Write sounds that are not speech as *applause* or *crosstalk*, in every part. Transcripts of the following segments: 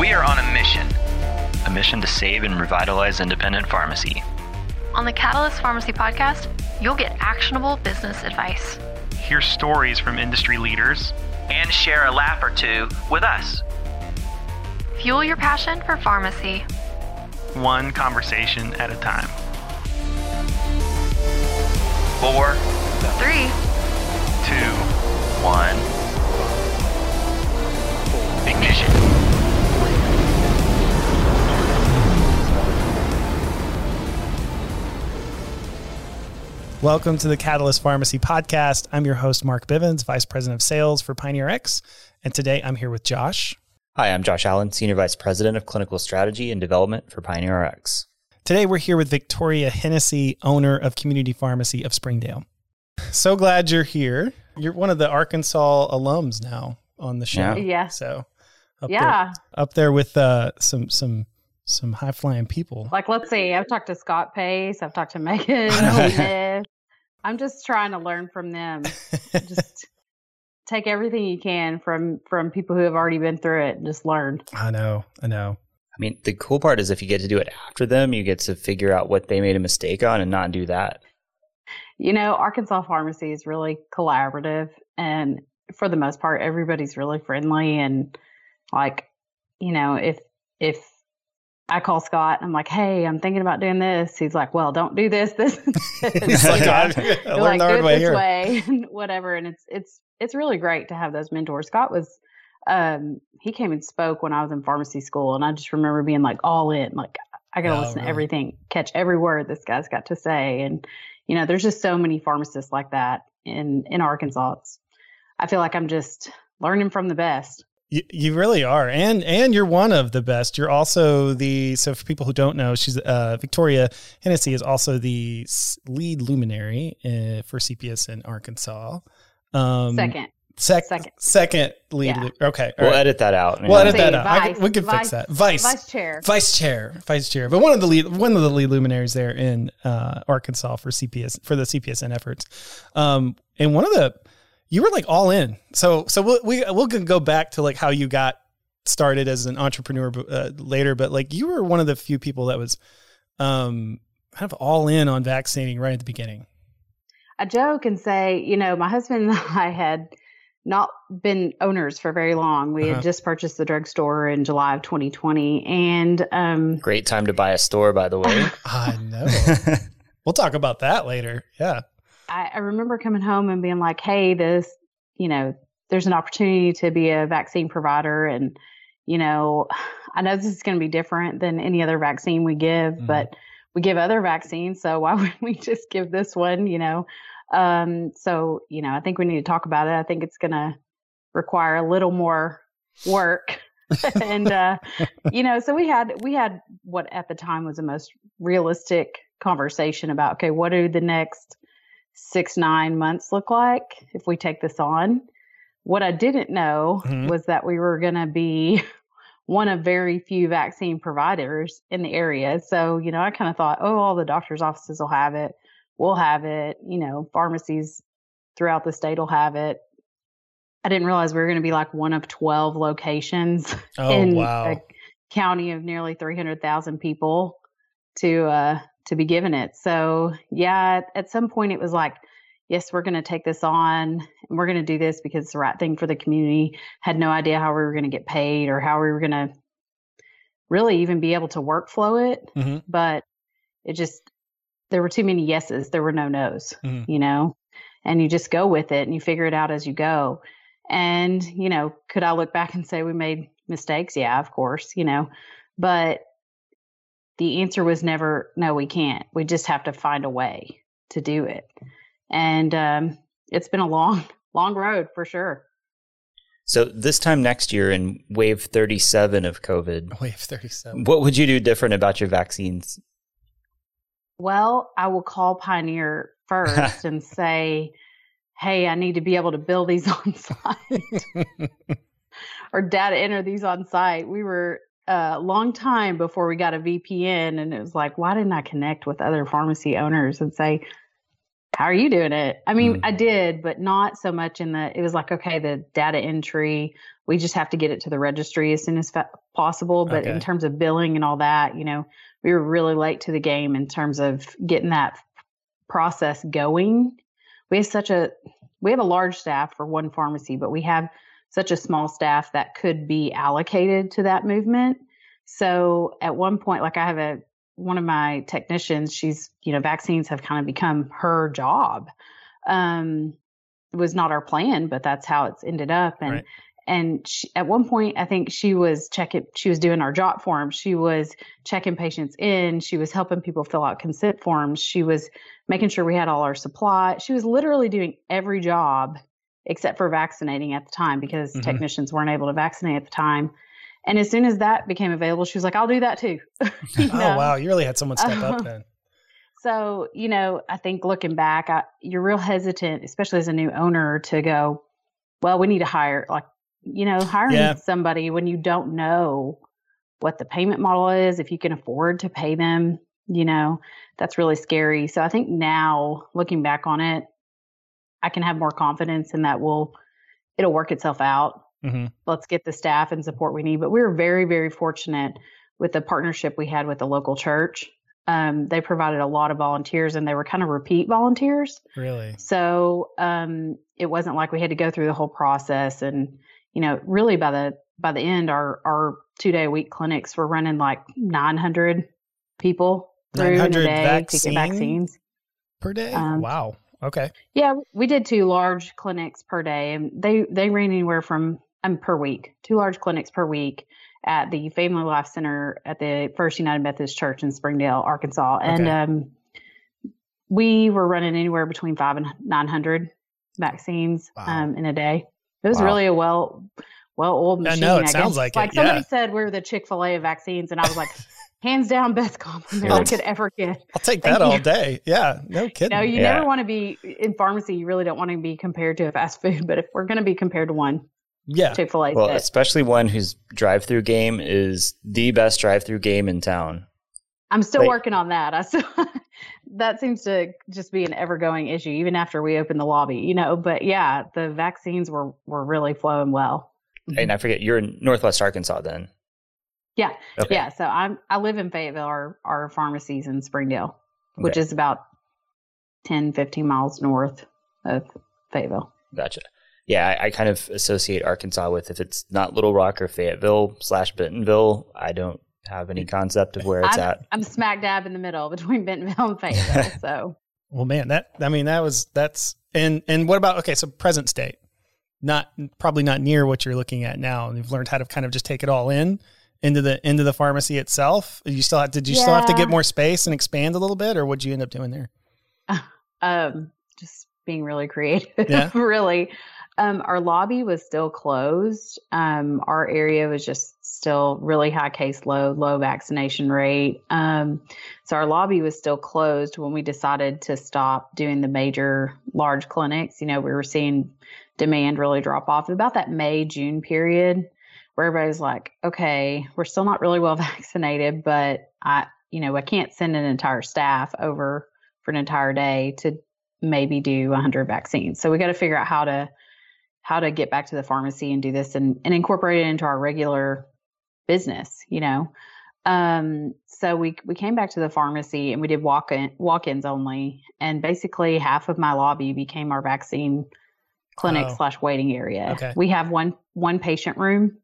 We are on a mission. A mission to save and revitalize independent pharmacy. On the Catalyst Pharmacy podcast, you'll get actionable business advice. Hear stories from industry leaders. And share a laugh or two with us. Fuel your passion for pharmacy. One conversation at a time. Four, Three, Two. one, ignition. Welcome to the Catalyst Pharmacy Podcast. I'm your host, Mark Bivens, Vice President of Sales for Pioneer RX. And today I'm here with Josh. Hi, I'm Josh Allen, Senior Vice President of Clinical Strategy and Development for Pioneer RX. Today we're here with Victoria Hennessy, owner of Community Pharmacy of Springdale. So glad you're here. You're one of the Arkansas alums now on the show. Yeah. Yeah. So up Yeah. there, up there with uh, some some some high flying people. Like, let's see. I've talked to Scott Pace. I've talked to Megan I know. Smith. I'm just trying to learn from them. *laughs* Just take everything you can from from people who have already been through it and just learn. I know, I know. I mean, the cool part is if you get to do it after them, you get to figure out what they made a mistake on and not do that. You know, Arkansas Pharmacy is really collaborative, and for the most part, everybody's really friendly and like, you know, if if I call Scott, I'm like, hey, I'm thinking about doing this. He's like, well, don't do this, this, *laughs* like, I, *laughs* *laughs* I like, do it way this here. way, and whatever. And it's it's it's really great to have those mentors. Scott was um he came and spoke when I was in pharmacy school, and I just remember being like all in, like I gotta Oh, listen really? to everything, catch every word this guy's got to say, and you know, there's just so many pharmacists like that in in Arkansas. It's, I feel like I'm just learning from the best. You, you really are, and and you're one of the best. You're also the so for people who don't know, she's uh, Victoria Hennessy is also the lead luminary uh, for CPS in Arkansas. Um, Second, sec- second. second lead. Yeah. lu- Okay, We'll right. edit that out. We'll yeah. edit that out. Vice, can, we can fix that. Vice, vice chair. vice chair, vice chair, but one of the lead, one of the lead luminaries there in uh, Arkansas for CPS for the CPESN efforts, um, and one of the you were like all in. So so we'll, we we'll go back to like how you got started as an entrepreneur uh, later, but like you were one of the few people that was um, kind of all in on vaccinating right at the beginning. I joke and say, you know, my husband and I had not been owners for very long. We Uh-huh. had just purchased the drugstore in July of 2020, and um, Great time to buy a store, by the way. *laughs* I know. we'll talk about that later. Yeah. I, I remember coming home and being like, "Hey, this, you know, there's an opportunity to be a vaccine provider, and you know, *sighs* I know this is going to be different than any other vaccine we give, Mhm. but we give other vaccines, so why *laughs* wouldn't we just give this one? You know." Um, so you know, I think we need to talk about it. I think it's going to require a little more work. *laughs* and uh, you know, so we had we had what at the time was the most realistic conversation about okay, what do the next six nine months look like if we take this on? What I didn't know Mhm. was that we were going to be *laughs* one of very few vaccine providers in the area. So you know, I kind of thought, oh, all the doctors' offices will have it. We'll have it. You know, pharmacies throughout the state will have it. I didn't realize we were going to be like one of 12 locations Oh in wow. a county of nearly 300,000 people to uh to be given it. So, yeah, at, some point it was like, yes, we're going to take this on and we're going to do this because it's the right thing for the community. Had no idea how we were going to get paid or how we were going to really even be able to workflow it, Mhm. but it just there were too many yeses, there were no nos, Mhm. you know. And you just go with it and you figure it out as you go. And, you know, could I look back and say we made mistakes? Yeah, of course, you know. But the answer was never no, we can't. We just have to find a way to do it. And um, it's been a long, *laughs* long road for sure. so this time next year in wave 37 of COVID, *laughs* Wave 37. what would you do different about your vaccines? Well, I will call Pioneer first *laughs* and say, hey, I need to be able to build these on site or data enter these on site. We were a long time before we got a VPN, and it was like, why didn't I connect with other pharmacy owners and say, how are you doing it? I mean, Mm. I did, but not so much in the, it was like, okay, the data entry, we just have to get it to the registry as soon as fa- possible. But Okay. in terms of billing and all that, you know, we were really late to the game in terms of getting that process going. We have such a, we have a large staff for one pharmacy, but we have such a small staff that could be allocated to that movement. So at one point, like I have a one of my technicians, she's you know vaccines have kind of become her job. Um, it was not our plan, but that's how it's ended up. And Right. and she, at one point, I think she was checking. She was doing our JotForms. She was checking patients in. She was helping people fill out consent forms. She was making sure we had all our supply. She was literally doing every job except for vaccinating at the time because Mhm. technicians weren't able to vaccinate at the time. And as soon as that became available, she was like, "I'll do that too." *laughs* Oh know? wow, you really had someone step up Uh, then. So, you know, I think looking back, I, you're real hesitant, especially as a new owner, to go, well, we need to hire, like, you know, hiring Yeah. somebody when you don't know what the payment model is, if you can afford to pay them, you know, that's really scary. So I think now, looking back on it, I can have more confidence in that will it'll work itself out hmm let's get the staff and support we need. But we were very, very fortunate with the partnership we had with the local church. Um, they provided a lot of volunteers and they were kind of repeat volunteers. Really. So um, it wasn't like we had to go through the whole process. And, you know, really by the by the end, our our two day a week clinics were running like 900 people through in a 900 day to get vaccines. Per day? Um, wow. Okay. Yeah, we did two large clinics per day, and they they ran anywhere from um per week, two large clinics per week at the Family Life Center at the First United Methodist Church in Springdale, Arkansas, and Okay. um, we were running anywhere between five and nine hundred vaccines Wow. um, in a day. It was Wow. really a well well oiled I machine. know, it guess. sounds like it, Like somebody yeah. said, we're the Chick Fil A of vaccines, and I was like, *laughs* hands down, best compliment Yeah. I could ever get. I'll take Thank that all day. Yeah. No kidding. No, you Yeah. never want to be in pharmacy. You really don't want to be compared to a fast food. But if we're going to be compared to one, yeah. Chick Fil A. Well, especially one whose drive-through game is the best drive-through game in town. I'm still like- working on that. I still *laughs* that seems to just be an ever-going issue, even after we open the lobby. You know, but yeah, the vaccines were were really flowing well. Mm-hmm. And I forget you're in Northwest Arkansas then. Yeah, Okay. yeah. So I'm I live in Fayetteville. Our our pharmacy's in Springdale, which is about 10, 15 miles north of Fayetteville. Gotcha. Yeah, I, I kind of associate Arkansas with if it's not Little Rock or Fayetteville slash Bentonville, I don't have any concept of where it's I'm, at. I'm smack dab in the middle between Bentonville and Fayetteville. *laughs* so Well, man, that I mean, that was that's and and what about okay? So present state, not probably not near what you're looking at now. And you've learned how to kind of just take it all in into the into the pharmacy itself. You still have did you still have to get more space and expand a little bit, or what'd you end up doing there? *laughs* um, just being really creative. Yeah. *laughs* really. Um, our lobby was still closed. Um, our area was just still really high caseload, low vaccination rate. Um, so our lobby was still closed when we decided to stop doing the major large clinics. You know, we were seeing demand really drop off about that May, June period where everybody's like, okay, we're still not really well *laughs* vaccinated, but I, you know, I can't send an entire staff over for an entire day to maybe do 100 vaccines. So we got to figure out how to how to get back to the pharmacy and do this and, and incorporate it into our regular business, you know. Um, so we we came back to the pharmacy and we did walk in walk-ins only, and basically half of my lobby became our vaccine clinic Oh. slash waiting area. Okay. We have one one patient room,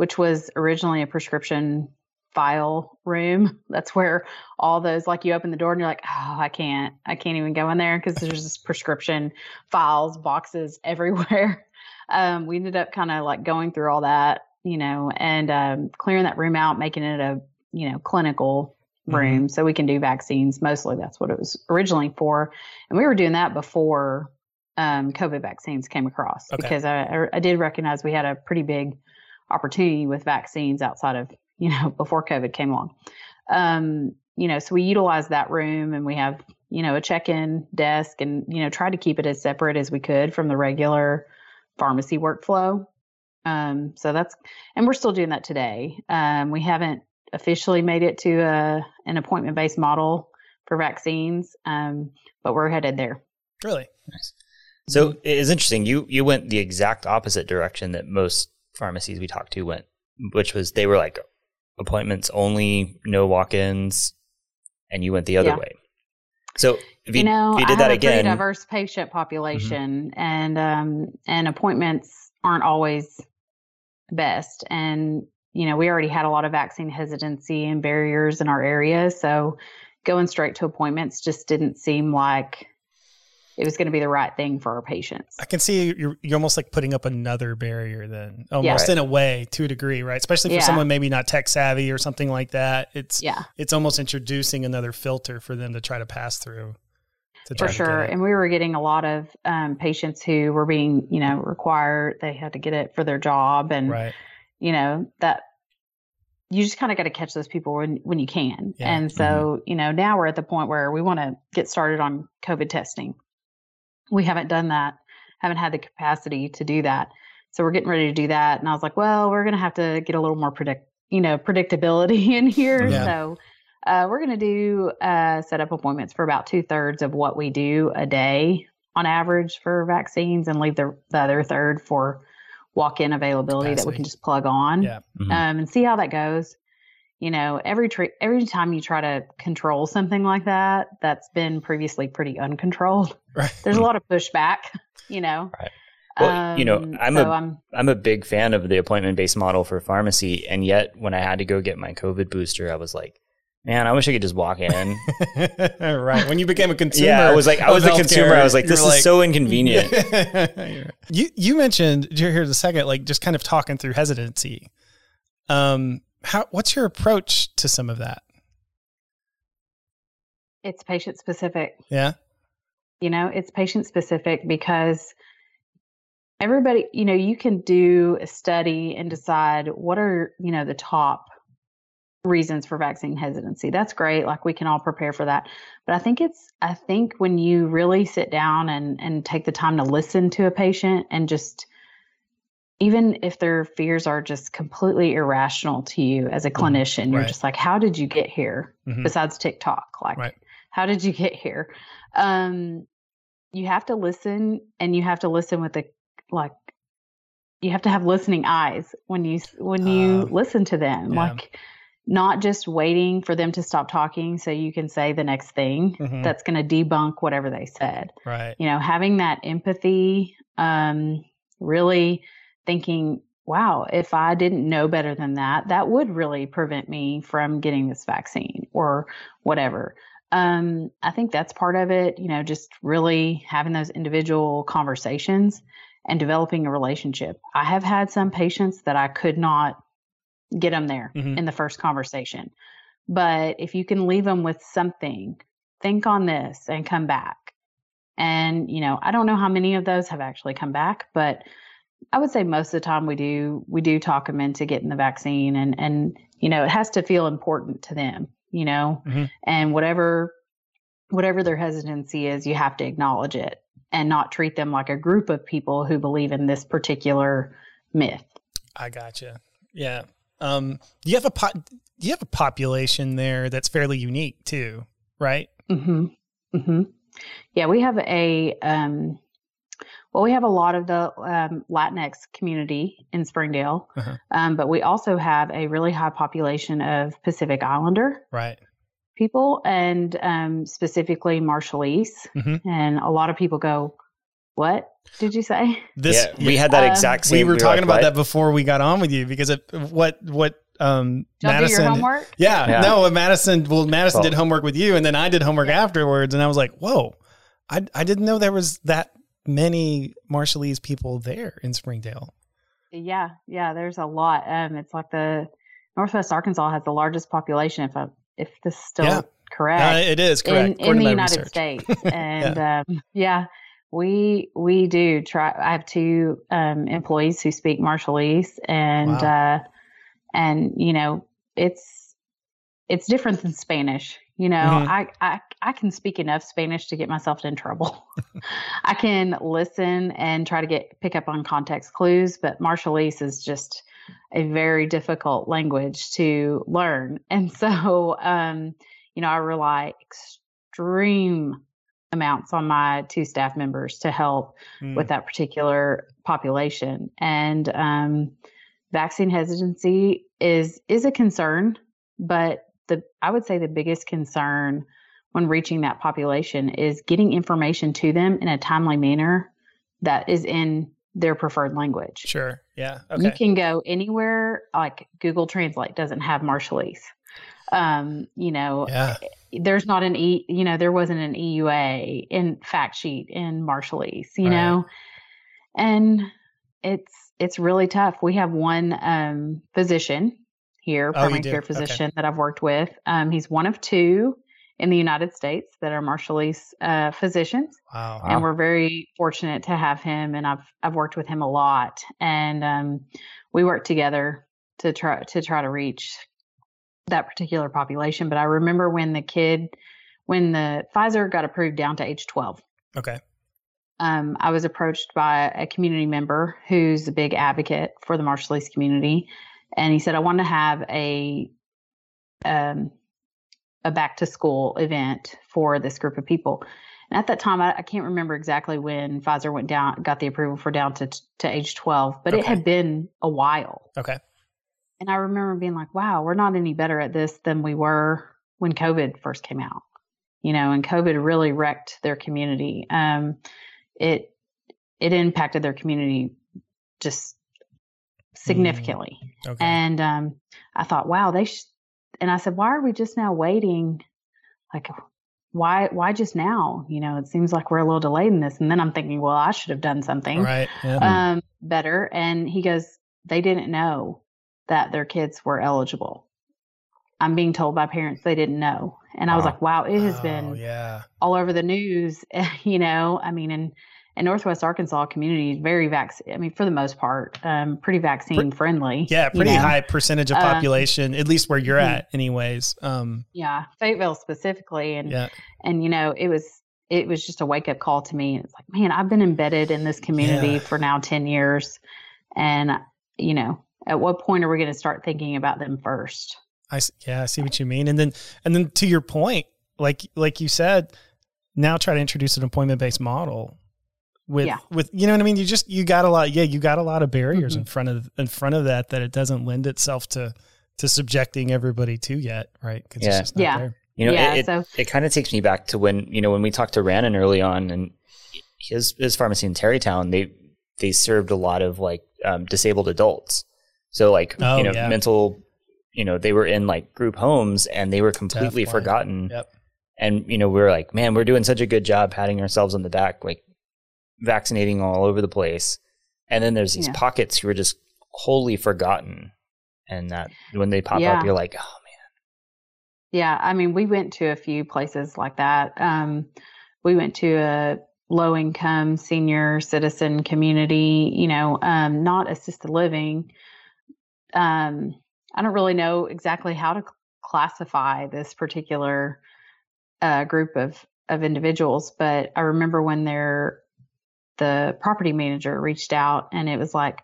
which was originally a prescription file room. *laughs* That's where all those like you open the door and you're like, oh, I can't, I can't even go in there because there's just prescription files, boxes *laughs* everywhere. Um, we ended up kind of like going through all that, you know, and um, clearing that room out, making it a you know clinical Mhm. room so we can do vaccines. Mostly that's what it was originally for, and we were doing that before um, COVID vaccines came across Okay. because I, I- I did recognize we had a pretty big opportunity with vaccines outside of you know *laughs* before COVID came along. Um, you know, so we utilize that room and we have you know a check-in desk and you know try to keep it as separate as we could from the regular pharmacy workflow. Um, so that's and we're still doing that today. Um, we haven't officially made it to a, an appointment-based model for vaccines, um, but we're headed there. Really? nice. So it is interesting. You you went the exact opposite direction that most pharmacies we talked to went, which was they were like appointments only, no walk-ins, and you went the other Yeah. way. So if you, you know, if you did I that have a again, Mm-hmm. pretty diverse patient population, and um, and appointments aren't always best. And you know, we already had a lot of vaccine hesitancy and barriers in our area, so going straight to appointments just didn't seem like it was going to be the right thing for our patients. I can see you're you're almost like putting up another barrier then, almost Right. in a way, to a degree, right? Especially for Yeah. someone maybe not tech savvy or something like that. It's Yeah, it's almost introducing another filter for them to try to pass through. To for try to sure. And we were getting a lot of um, patients who were being, you know, required they had to get it for their job, and right. you know that you just kind of got to catch those people when when you can. Yeah. And so, you know, now we're at the point where we want to get started on COVID testing. We haven't done that, haven't had the capacity to do that. So we're getting ready to do that. And I was like, well, we're going to have to get a little more predict, you know, predictability *laughs* in here. Yeah. So uh, we're going to do uh, set up appointments for about two thirds of what we do a day on average for vaccines, and leave the, the other third for walk-in availability that we can just plug on Yeah. Mhm. um, and see how that goes. You know, every tre- every time you try to control something like that, that's been previously pretty uncontrolled. *laughs* Right. There's a lot of pushback. You know. Right. Well, you know, Um, I'm so a- I'm I'm a big fan of the appointment based model for pharmacy, and yet when I had to go get my COVID booster, I was like, man, I wish I could just walk in. *laughs* right. When you became a *laughs* consumer, yeah, I was like, I was a consumer. I was like, this were is so inconvenient. you you mentioned you're here a second, like just kind of talking through hesitancy. Um, how what's your approach to some of that? it's patient specific. Yeah. You know, it's patient specific because everybody, you know, you can do a study and decide what are, you know, the top reasons for vaccine hesitancy. That's great. Like we can all prepare for that. But I think it's I think when you really sit down and and take the time to listen to a patient and just even if their fears are just completely irrational to you as a clinician, you're Right. just like, how did you get here Mhm. besides TikTok? Like, Right. how did you get here? Um, you have to listen and you have to listen with the like you have to have listening eyes when you when you Uh, listen to them yeah. like not just waiting for them to stop talking so you can say the next thing Mhm. that's going to debunk whatever they said Right. you know having that empathy um really thinking wow if i didn't know better than that that would really prevent me from getting this vaccine or whatever. Um i think that's part of it you know just really having those individual conversations and developing a relationship. I have had some patients that i could not get them there Mhm. in the first conversation but if you can leave them with something think on this and come back. And, you know, I don't know how many of those have actually come back, but I would say most of the time we do we do talk them into getting the vaccine and and you know, it has to feel important to them, you know. Mhm. And whatever whatever their hesitancy is, you have to acknowledge it and not treat them like a group of people who believe in this particular myth. I gotcha. Yeah. Um, you have a po- you have a population there that's fairly unique too, right? Mm-hmm. Mm-hmm. Yeah, we have a um, well, we have a lot of the um, Latinx community in Springdale, Uh-huh. um, but we also have a really high population of Pacific Islander Right. people, and um, specifically Marshallese. Mhm. And a lot of people go, "What did you say?" This yeah, we had that Um, exact we were we talking like, about "What?" that before we got on with you because it, what what um Did y'all do Madison your homework? Yeah, Yeah. no, Madison well Madison Well- did homework with you and then I did homework afterwards and I was like, "Whoa. I I didn't know there was that many Marshallese people there in Springdale." Yeah, yeah. There's a lot. Um, it's like the Northwest Arkansas has the largest population. If I, if this is still Yeah. correct, Uh, it is correct. in, in the United research. States. *laughs* And yeah. Um, yeah, we we do try. I have two um, employees who speak Marshallese, and Wow. uh, and you know it's it's different than Spanish. You know, Mhm. I, I I can speak enough Spanish to get myself in trouble. *laughs* I can listen and try to get pick up on context clues, but Marshallese is just a very difficult language to learn. *laughs* And so, um, you know, I rely extreme amounts on my two staff members to help Mm. with that particular population. And um, vaccine hesitancy is is a concern, but the I would say the biggest concern when reaching that population is getting information to them in a timely manner that is in their preferred language. Sure. Yeah. You can go anywhere, like Google Translate doesn't have Marshallese. Um, you know, Yeah. there's not an E, you know, there wasn't an EUA in fact sheet in Marshallese, you Right. know, and it's it's really tough. We have one um, physician here, Oh, primary care Okay. physician that I've worked with. Um, he's one of two in the United States that are Marshallese uh, physicians. Wow. and we're very fortunate to have him and I've I've worked with him a lot. And um, we work together to try to try to reach that particular population. But I remember when the kid when the Pfizer got approved down to age 12 Okay. um, I was approached by a community member who's a big advocate for the Marshallese community, and he said I want to have a um, a back to school event for this group of people. And at that time, I, I can't remember exactly when Pfizer went down, got the approval for down to to age twelve, but it had been a while. Okay. And I remember being like, wow, we're not any better at this than we were when COVID first came out. You know, and COVID really wrecked their community. Um, it it impacted their community just significantly. Okay. And um, I thought, wow, they. Sh-. And I said, why are we just now waiting? Like, why? Why just now? You know, it seems like we're a little delayed in this. And then I'm thinking, well, I should have done something right. Yeah. um, better. And he goes, they didn't know that their kids were eligible. I'm being told by parents they didn't know. And I was like, wow, it has Oh, been yeah. all over the news. *laughs* you know, I mean, and and Northwest Arkansas community is very vaccine. I mean, for the most part, um, pretty vaccine friendly. Yeah. you Pretty know. high percentage of Um, population, at least where you're at, anyways. Um. Yeah, Fayetteville specifically, and Yeah. and you know, it was it was just a wake up call to me. It's like, man, I've been embedded in this community Yeah. for now ten years, and you know, at what point are we going to start thinking about them first? I yeah, I see what you mean. And then and then to your point, like like you said, now try to introduce an appointment based model with Yeah. with you know what I mean. You just you got a lot. Yeah, you got a lot of barriers Mhm. in front of in front of that that it doesn't lend itself to to subjecting everybody to yet, right? 'Cause it's Yeah. just not Yeah. there. You know, Yeah, it, it, so- it kind of takes me back to when, you know, when we talked to Rannon early on and his, his pharmacy in Terrytown, they, they served a lot of like um, disabled adults. So like, Oh, you know, yeah. mental, you know, they were in like group homes and they were completely Deaf, blind. forgotten. Yep. And, you know, we were like, man, we're doing such a good job patting ourselves on the back, like vaccinating all over the place. And then there's these Yeah. pockets who are just wholly forgotten. And that when they pop Yeah. up, you're like, oh man. Yeah, I mean, we went to a few places like that. Um, we went to a low income senior citizen community, you know, um, not assisted living. Um, I don't really know exactly how to classify this particular uh, group of, of individuals, but I remember when their the property manager reached out and it was like,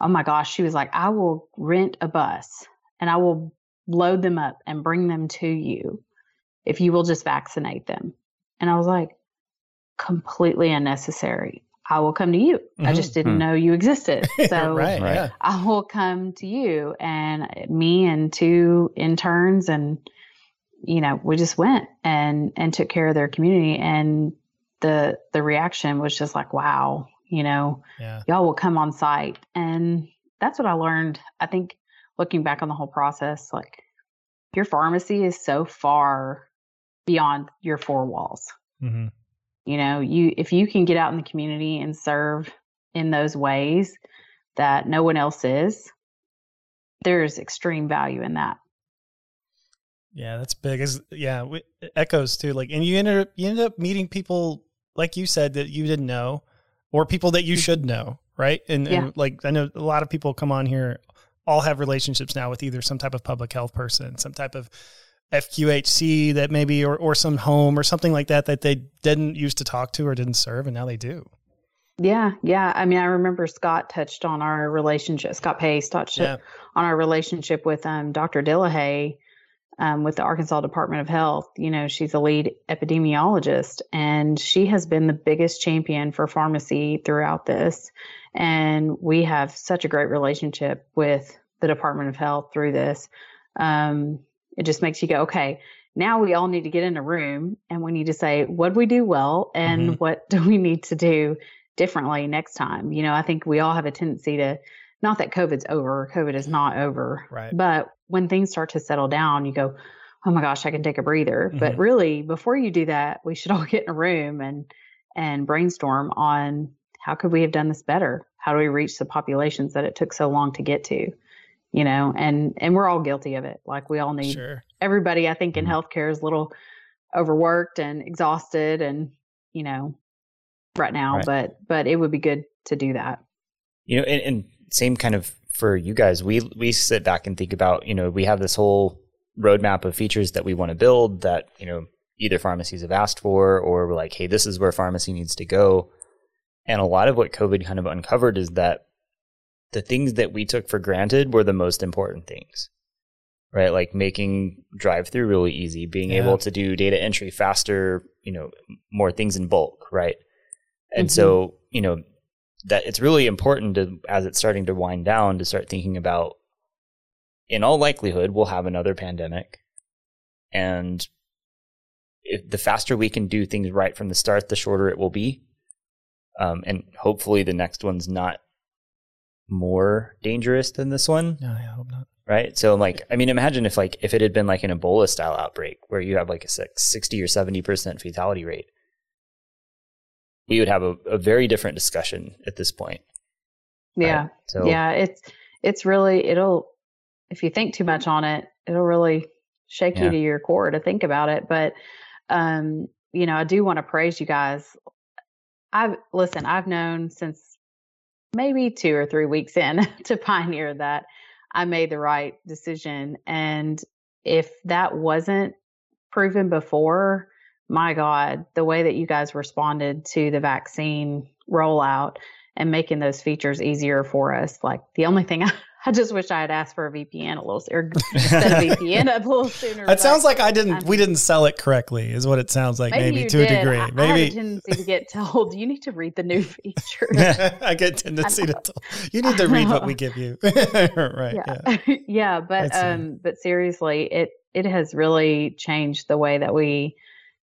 oh my gosh, she was like, I will rent a bus and I will load them up and bring them to you if you will just vaccinate them. And I was like, completely unnecessary. I will come to you. I Mhm. just didn't Hmm. know you existed. *laughs* So right, Right. yeah. I will come to you and me and two interns and you know, we just went and and took care of their community and the the reaction was just like, wow, you know, Yeah. y'all will come on site. And that's what I learned. I think looking back on the whole process, like your pharmacy is so far beyond your four walls. hmm You know, you if you can get out in the community and serve in those ways that no one else is, there's extreme value in that. Yeah, that's big. Is yeah, it echoes too. Like, and you ended up you ended up meeting people like you said that you didn't know, or people that you should know, right? And, Yeah. and like I know a lot of people come on here, all have relationships now with either some type of public health person, some type of FQHC that maybe, or or some home or something like that that they didn't used to talk to or didn't serve, and now they do. Yeah, yeah. I mean, I remember Scott touched on our relationship. Scott Pace touched Yeah. on our relationship with um, Dr. Dillaha um, with the Arkansas Department of Health. You know, she's a lead epidemiologist, and she has been the biggest champion for pharmacy throughout this. And we have such a great relationship with the Department of Health through this. Um, it just makes you go, okay, now we all need to get in a room and we need to say, what do we do well and Mhm. what *laughs* do we need to do differently next time? You know, I think we all have a tendency to, not that COVID's over, COVID is not over, Right. but when things start to settle down, you go, oh my gosh, I can take a breather. But Mhm. really, before you do that, we should *laughs* all get in a room and and brainstorm on how could we have done this better? How do we reach the populations that it took so long to get to? You know, and and we're all guilty of it. Like we all need Sure. everybody I think in healthcare is a little overworked and exhausted and you know right now, Right. but but it would be good to do that. you know, and, and same kind of for you guys. We we sit back and think about, you know, we have this whole roadmap of features that we want to build that you know either pharmacies have asked for or we're like, hey, this is where pharmacy needs to go. And a lot of what COVID kind of uncovered is that the things that we took for granted were the most important things. Right? Like making drive through really easy, being Yeah. able to do data entry faster, you know, more things in bulk, right? And Mhm. so, you know, that it's really important to as it's starting to wind down to start thinking about in all likelihood we'll have another pandemic. And if the faster we can do things right from the start the shorter it will be. Um, and hopefully the next one's not more dangerous than this one. No, I hope not. right? So like i mean imagine if like if it had been like an ebola style outbreak where you have like a six- 60 or 70% fatality rate we would have a, a very different discussion at this point right? Yeah. so yeah, it's it's really it'll if you think too much on it, it'll really shake Yeah. you to your core to think about it. But um, you know, I do want to praise you guys. I've listen, I've known since maybe two or three weeks in *laughs* to Pioneer that I made the right decision. And if that wasn't proven before, my God, the way that you guys responded to the vaccine rollout and making those features easier for us. Like the only thing I, *laughs* I just wish I had asked for a VPN a little or instead of VPN a little sooner. *laughs* It sounds like I didn't. I'm- we didn't sell it correctly, is what it sounds like. Maybe, you to did. a degree. I, I had a maybe tendency to get told you need to read the new *laughs* features. I get tendency to. Tell, you need to read what we give you. right. Yeah. yeah yeah but um but seriously it it has really changed the way that we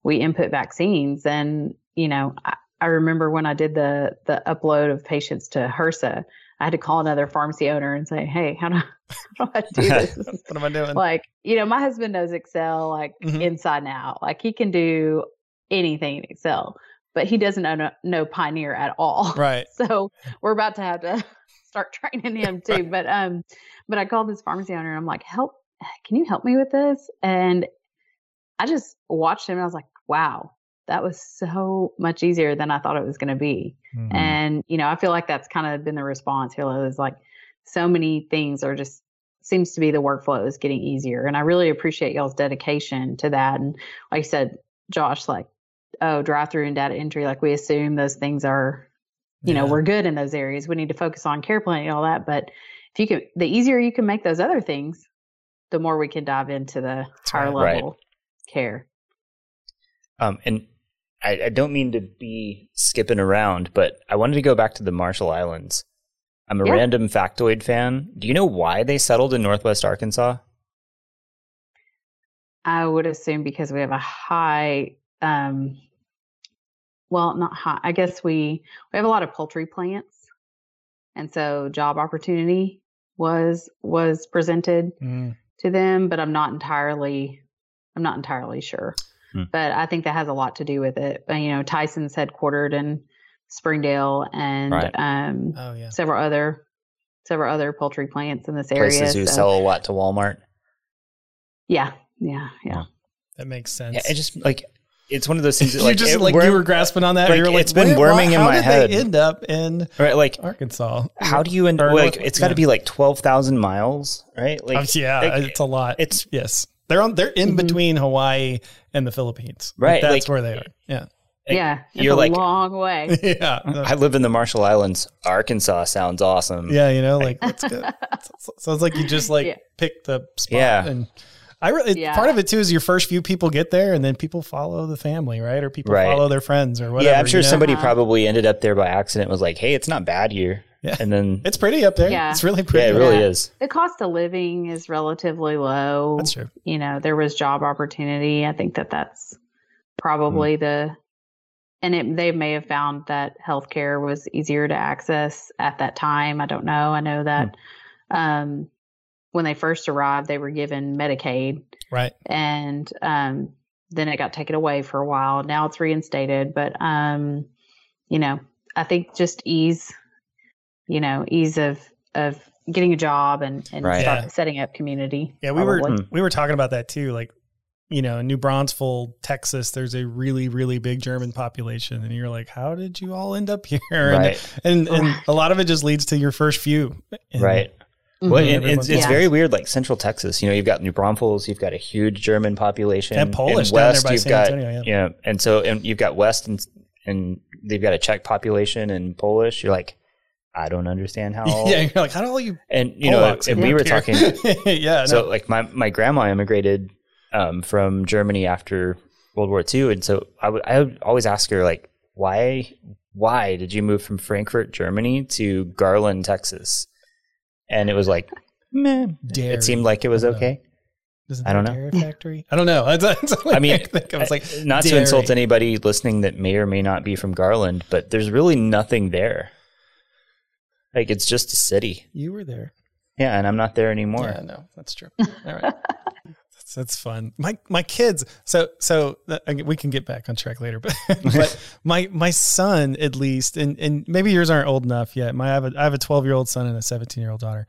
we input vaccines and you know I, I remember when i did the the upload of patients to hrsa i had to call another pharmacy owner and say hey how do, *laughs* how do i do *laughs* this, What am I doing? like you know my husband knows excel like Mhm. inside and out like he can do anything in excel but he doesn't know, know pioneer at all right. *laughs* so we're about to have to start training him too. But um, but I called this pharmacy owner and I'm like, help, can you help me with this? And I just watched him and I was like, wow, that was so much easier than I thought it was going to be. Mhm. And you know, I feel like that's kind of been the response here. Is like so many things are just seems to be the workflow is getting easier, and I really appreciate y'all's dedication to that. And like I said, Josh, like oh, drive through and data entry, like we assume those things are you know we're good in those areas we need to focus on care planning and all that but if you can the easier you can make those other things the more we can dive into the higher right. level care Um, and I, I don't mean to be skipping around, but I wanted to go back to the Marshall Islands. I'm a Yeah. random factoid fan. Do you know why they settled in Northwest Arkansas? i would assume because we have a high um well not high i guess we we have a lot of poultry plants and so job opportunity was was presented Mm. to them, but I'm not entirely I'm not entirely sure. Hmm. But I think that has a lot to do with it. You know, Tyson's headquartered in Springdale and Right. um, Oh yeah. several other several other poultry plants in this area. Places who so- sell a lot to Walmart. yeah, yeah, yeah. That makes sense. Yeah, it just like it's one of those things. That, *laughs* you just it like worm- you were grasping on that. like, you were like, it's been "Wait, worming why- in how my did head." They end up in right. Like, Arkansas. how do you end? Or Like, North- it's got to yeah. be like twelve thousand miles, right? Like, Oh, yeah, like, it's a lot. it's yes, they're on. They're in Mhm. between Hawaii and the Philippines. Like, Right, that's like- where they are. Yeah, like, yeah, it's you're a like- long way. *laughs* yeah, I live in the Marshall Islands. Arkansas sounds awesome. yeah. You know, like let's go. Sounds like you just like Yeah. pick the spot Yeah. and I really Yeah. part of it too is your first few people get there, and then people follow the family, right? Or people Right. follow their friends or whatever. yeah, I'm sure you know? somebody Uh-huh. probably ended up there by accident. Was like, hey, it's not bad here. Yeah. And then It's pretty up there. Yeah. It's really yeah, pretty. it really Yeah. is. The cost of living is relatively low. That's true. You know, there was job opportunity. I think that that's probably Hmm. the, and it, they may have found that healthcare was easier to access at that time. I don't know. I know that Hmm. um, when they first arrived, they were given Medicaid, Right. and um, then it got taken away for a while. Now it's reinstated, but um, you know, I think just ease, you know, ease of of getting a job and and Right. start Yeah. setting up community. Yeah, we were we were talking about that too. Like, you know, New Braunfels, Texas, there's a really really big German population, and you're like, how did you all end up *laughs* here? Right. And and, and *laughs* a lot of it just leads to your first few. And- Right. Mhm. Well, it's, it's Yeah. very weird. Like Central Texas, you know, you've got New Braunfels, you've got a huge German population, And Polish In down there West, by you've San got, Antonio, yeah. you know, and so and you've got West and and they've got a Czech population and Polish. You're like, I don't understand how. *laughs* Yeah, you're like, how do all you? And you know, and we were here? talking. *laughs* yeah. so no. like my my grandma immigrated um, from Germany after World War II, and so I would I would always ask her like, why why did you move from Frankfurt, Germany, to Garland, Texas? And it was like, meh. Dairy. It seemed like it was I don't know. okay. I don't know. *laughs* Factory. I don't know. That's, that's I mean, think. I was like, not to insult anybody listening that may or may not be from Garland, but there's really nothing there. Like it's just a city. You were there. Yeah, and I'm not there anymore. Yeah, no, that's true. *laughs* All right. That's, that's fun. My my kids. So so uh, we can get back on track later, but *laughs* but my my son at least, and and maybe yours aren't old enough yet. My I have a I have a twelve year old son and a seventeen year old daughter,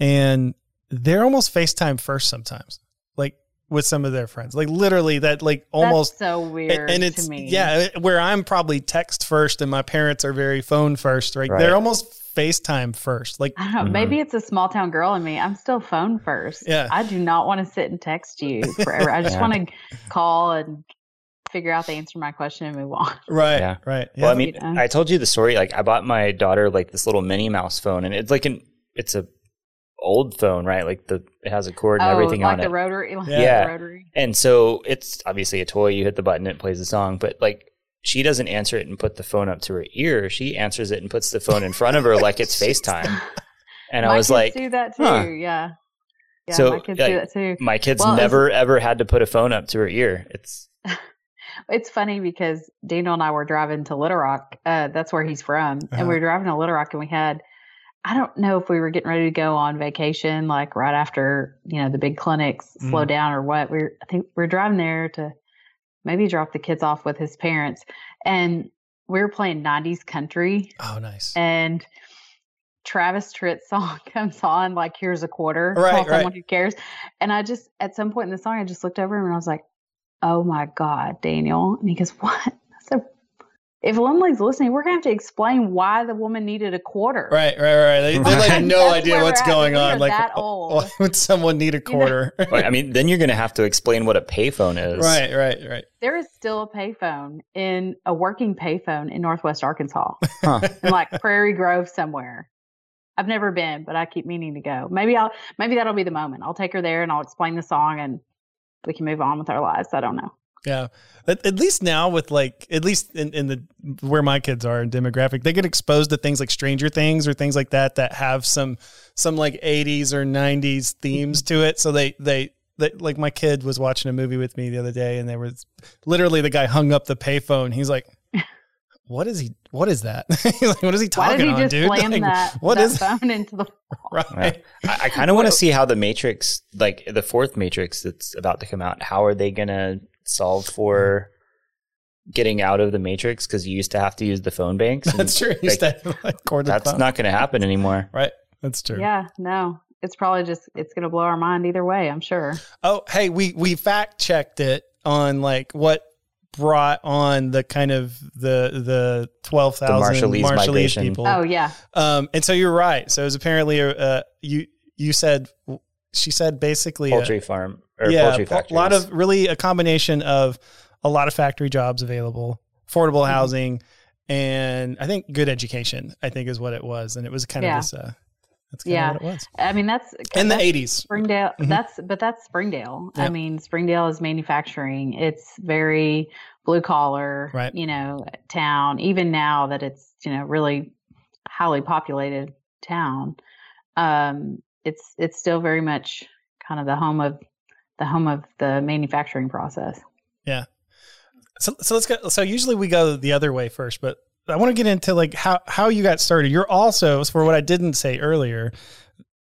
and they're almost FaceTime first sometimes, like with some of their friends, like literally that like almost That's so weird and it's to me. yeah where i'm probably text first and my parents are very phone first right, Right. they're almost facetime first like I don't know. Mm-hmm. Maybe it's a small town girl in me. I'm still phone first. Yeah. I do not want to sit and text you *laughs* forever. I just Yeah. want to call and figure out the answer to my question and move on. *laughs* right Yeah. right Well, I Yeah. mean, Yeah. I told you the story. Like, I bought my daughter like this little Minnie Mouse phone, and it's like an it's a old phone, right? Like the it has a cord and oh, everything like on the it. rotary. like Yeah. the rotary. And so it's obviously a toy. You hit the button, it plays a song. But like, she doesn't answer it and put the phone up to her ear. She answers it and puts the phone in front of her like it's *laughs* FaceTime. And I was kids like, do that too. huh. Yeah. Yeah, So, my kids like, do that too. my kids Well, never ever had to put a phone up to her ear. It's *laughs* It's funny because Daniel and I were driving to Little Rock. Uh, that's where he's from. Uh-huh. And we were driving to Little Rock and we had, I don't know if we were getting ready to go on vacation, like right after, you know, the big clinics slow Mhm. down or what. We were, I think we are driving there to maybe drop the kids off with his parents. And we were playing 90s country oh nice and Travis Tritt's *laughs* song comes on, like "Here's a Quarter," Right, call right. someone who cares. And I just, at some point in the song, I just looked over him and I was like, "Oh my God, Daniel!" And he goes, "What?" I said, "If Lindley's listening, we're gonna have to explain why the woman needed a quarter." right right right they, they like no idea what's going on like that *laughs* old. why would someone need a You know? quarter I mean, then you're going to have to explain what a payphone is. right right right There is still a payphone in a working payphone in Northwest Arkansas, Huh. *laughs* in like Prairie Grove somewhere. I've never been, but I keep meaning to go. Maybe I'll maybe that'll be the moment. I'll take her there and I'll explain the song and we can move on with our lives. I don't know. Yeah. At, at least now with like at least in, in the where my kids are in demographic, they get exposed to things like Stranger Things or things like that that have some some like 80s or 90s themes mm-hmm. to it. So they they they, like my kid was watching a movie with me the other day and there was literally the guy hung up the payphone. He's like *laughs* what is he what is that? *laughs* He's like what is he Why talking did he on, just dude? *laughs* slam Like, that, what that is phone into the right? I, I kind of want to see how the Matrix, like the fourth Matrix that's about to come out, how are they going to solve for getting out of the Matrix? Because you used to have to use the phone banks. and, That's true. Like, to, like, that's phone. not going to happen anymore. right. That's true. Yeah, no. It's probably just it's gonna blow our mind either way, I'm sure. Oh, hey, we we fact checked it on like what brought on the kind of the the twelve thousand Marshallese migration. people. Oh yeah. Um, and so you're right. So it was apparently a uh, you you said she said basically a- Poultry farm or yeah, poultry a lot of really a combination of a lot of factory jobs available, affordable Mm-hmm. housing, and I think good education. I think is what it was, and it was kind Yeah. of this uh, That's kind Yeah. of what it was. I mean, that's In the that's 80s. Springdale. Mhm. That's but that's Springdale. I mean, Springdale is manufacturing. It's very blue collar, Right. you know, town. Even now that it's you know really highly populated town, um, it's it's still very much kind of the home of the home of the manufacturing process. Yeah. So, so let's go. So usually we go the other way first, but I want to get into like how how you got started. You're also for what I didn't say earlier.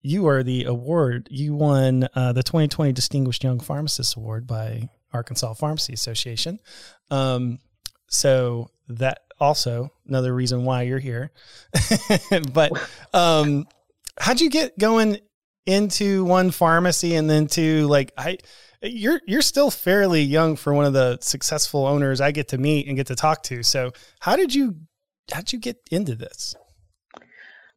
You are the award. You won uh, the 2020 Distinguished Young Pharmacist Award by Arkansas Pharmacy Association. Um, so that also another reason why you're here. *laughs* but um, how'd you get going into one pharmacy and then to like I? you're you're still fairly young for one of the successful owners I get to meet and get to talk to. So how did you how did you get into this?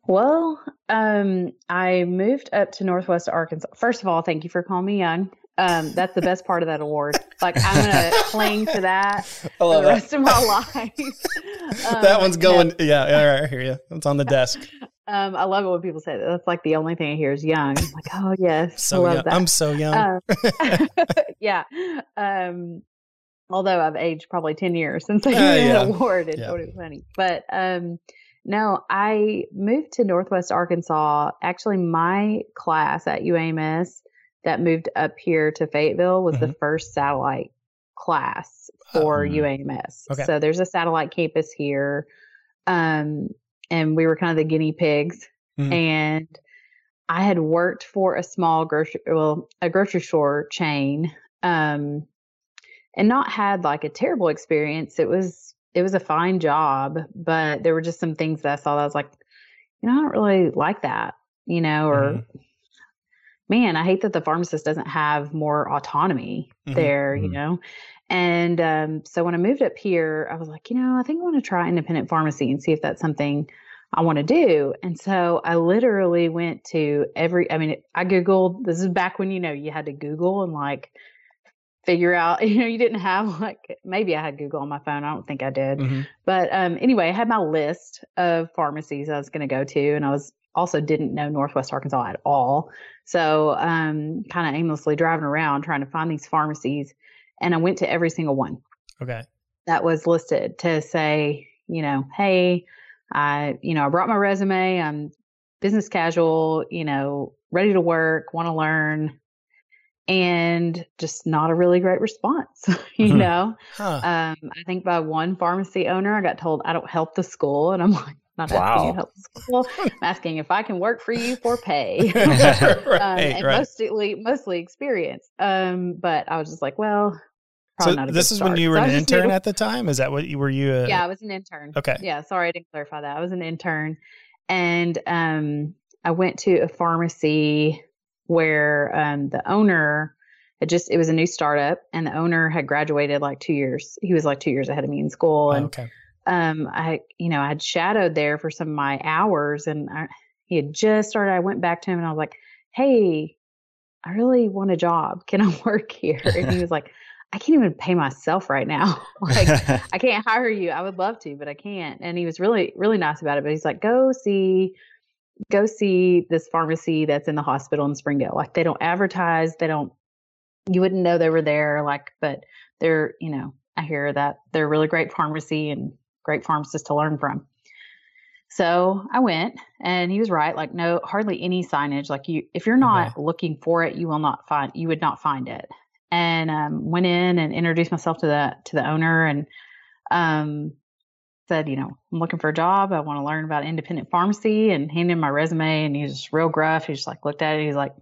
Well, um, I moved up to Northwest Arkansas. First of all, thank you for calling me young. Um, that's the best part of that award. Like I'm gonna cling to that *laughs* the that. rest of my life. *laughs* that Um, one's no, going. Yeah, all right, I hear you. It's on the desk. Um, I love it when people say that. That's like the only thing I hear is young. I'm like, oh yes, So I love young. that. I'm so young. Um, *laughs* *laughs* yeah. Um, although I've aged probably 10 years since I Uh, got yeah. an award. It's Yeah. totally funny. But um, no, I moved to Northwest Arkansas. Actually, my class at UAMS that moved up here to Fayetteville was the first satellite class for Mhm. UAMS. Okay. So there's a satellite campus here. Um, and we were kind of the guinea pigs. Mhm. And I had worked for a small grocery, well, a grocery store chain, um, and not had like a terrible experience. It was it was a fine job, but there were just some things that I saw that I was like, you know, I don't really like that, you know, or Mhm. man, I hate that the pharmacist doesn't have more autonomy Mhm. there, you Mhm. know. And um, so when I moved up here, I was like, you know, I think I want to try independent pharmacy and see if that's something I want to do. And so I literally went to every, I mean, I Googled, this is back when, you know, you had to Google and like figure out, *laughs* you know, you didn't have like, maybe I had Google on my phone. I don't think I did. Mhm. But um, anyway, I had my list of pharmacies I was going to go to, and I was also didn't know Northwest Arkansas at all. So um, kind of aimlessly driving around trying to find these pharmacies, and I went to every single one Okay. that was listed to say, you know, hey, I, you know, I brought my resume. I'm business casual, you know, ready to work, want to learn, and just not a really great response, *laughs* you Mhm. know. Huh. Um, I think by one pharmacy owner, I got told I don't help the school, and I'm *laughs* like, not asking you Wow. to help school. I'm *laughs* asking if I can work for you for pay. *laughs* *laughs* um, and right. mostly mostly experience. Um, but I was just like, well, So not a this is when you were So an intern at the time. Is that what you were? You a, yeah, I was an intern. Okay. Yeah, sorry I didn't clarify that. I was an intern, and um, I went to a pharmacy where um, the owner had just it was a new startup, and the owner had graduated like two years. He was like two years ahead of me in school, Oh, and okay. Um, I, you know, I had shadowed there for some of my hours and I, he had just started. I went back to him and I was like, Hey, I really want a job. Can I *laughs* work here? And he was like, I can't even pay myself right now. *laughs* like, *laughs* I can't hire you. I would love to, but I can't. And he was really, really nice about it. But he's like, go see, go see this pharmacy that's in the hospital in Springdale. Like they don't advertise. They don't, you wouldn't know they were there. Like, but they're, you know, I hear that they're a really great pharmacy and great pharmacist to learn from. So I went and he was right. Like, no, hardly any signage. Like you, if you're not looking for it, you will not find, you would not find it. And, um, went in and introduced myself to the, to the owner and, um, said, you know, I'm looking for a job. I want to learn about independent pharmacy and handed him my resume and he was just real gruff. He just like looked at it. He's like,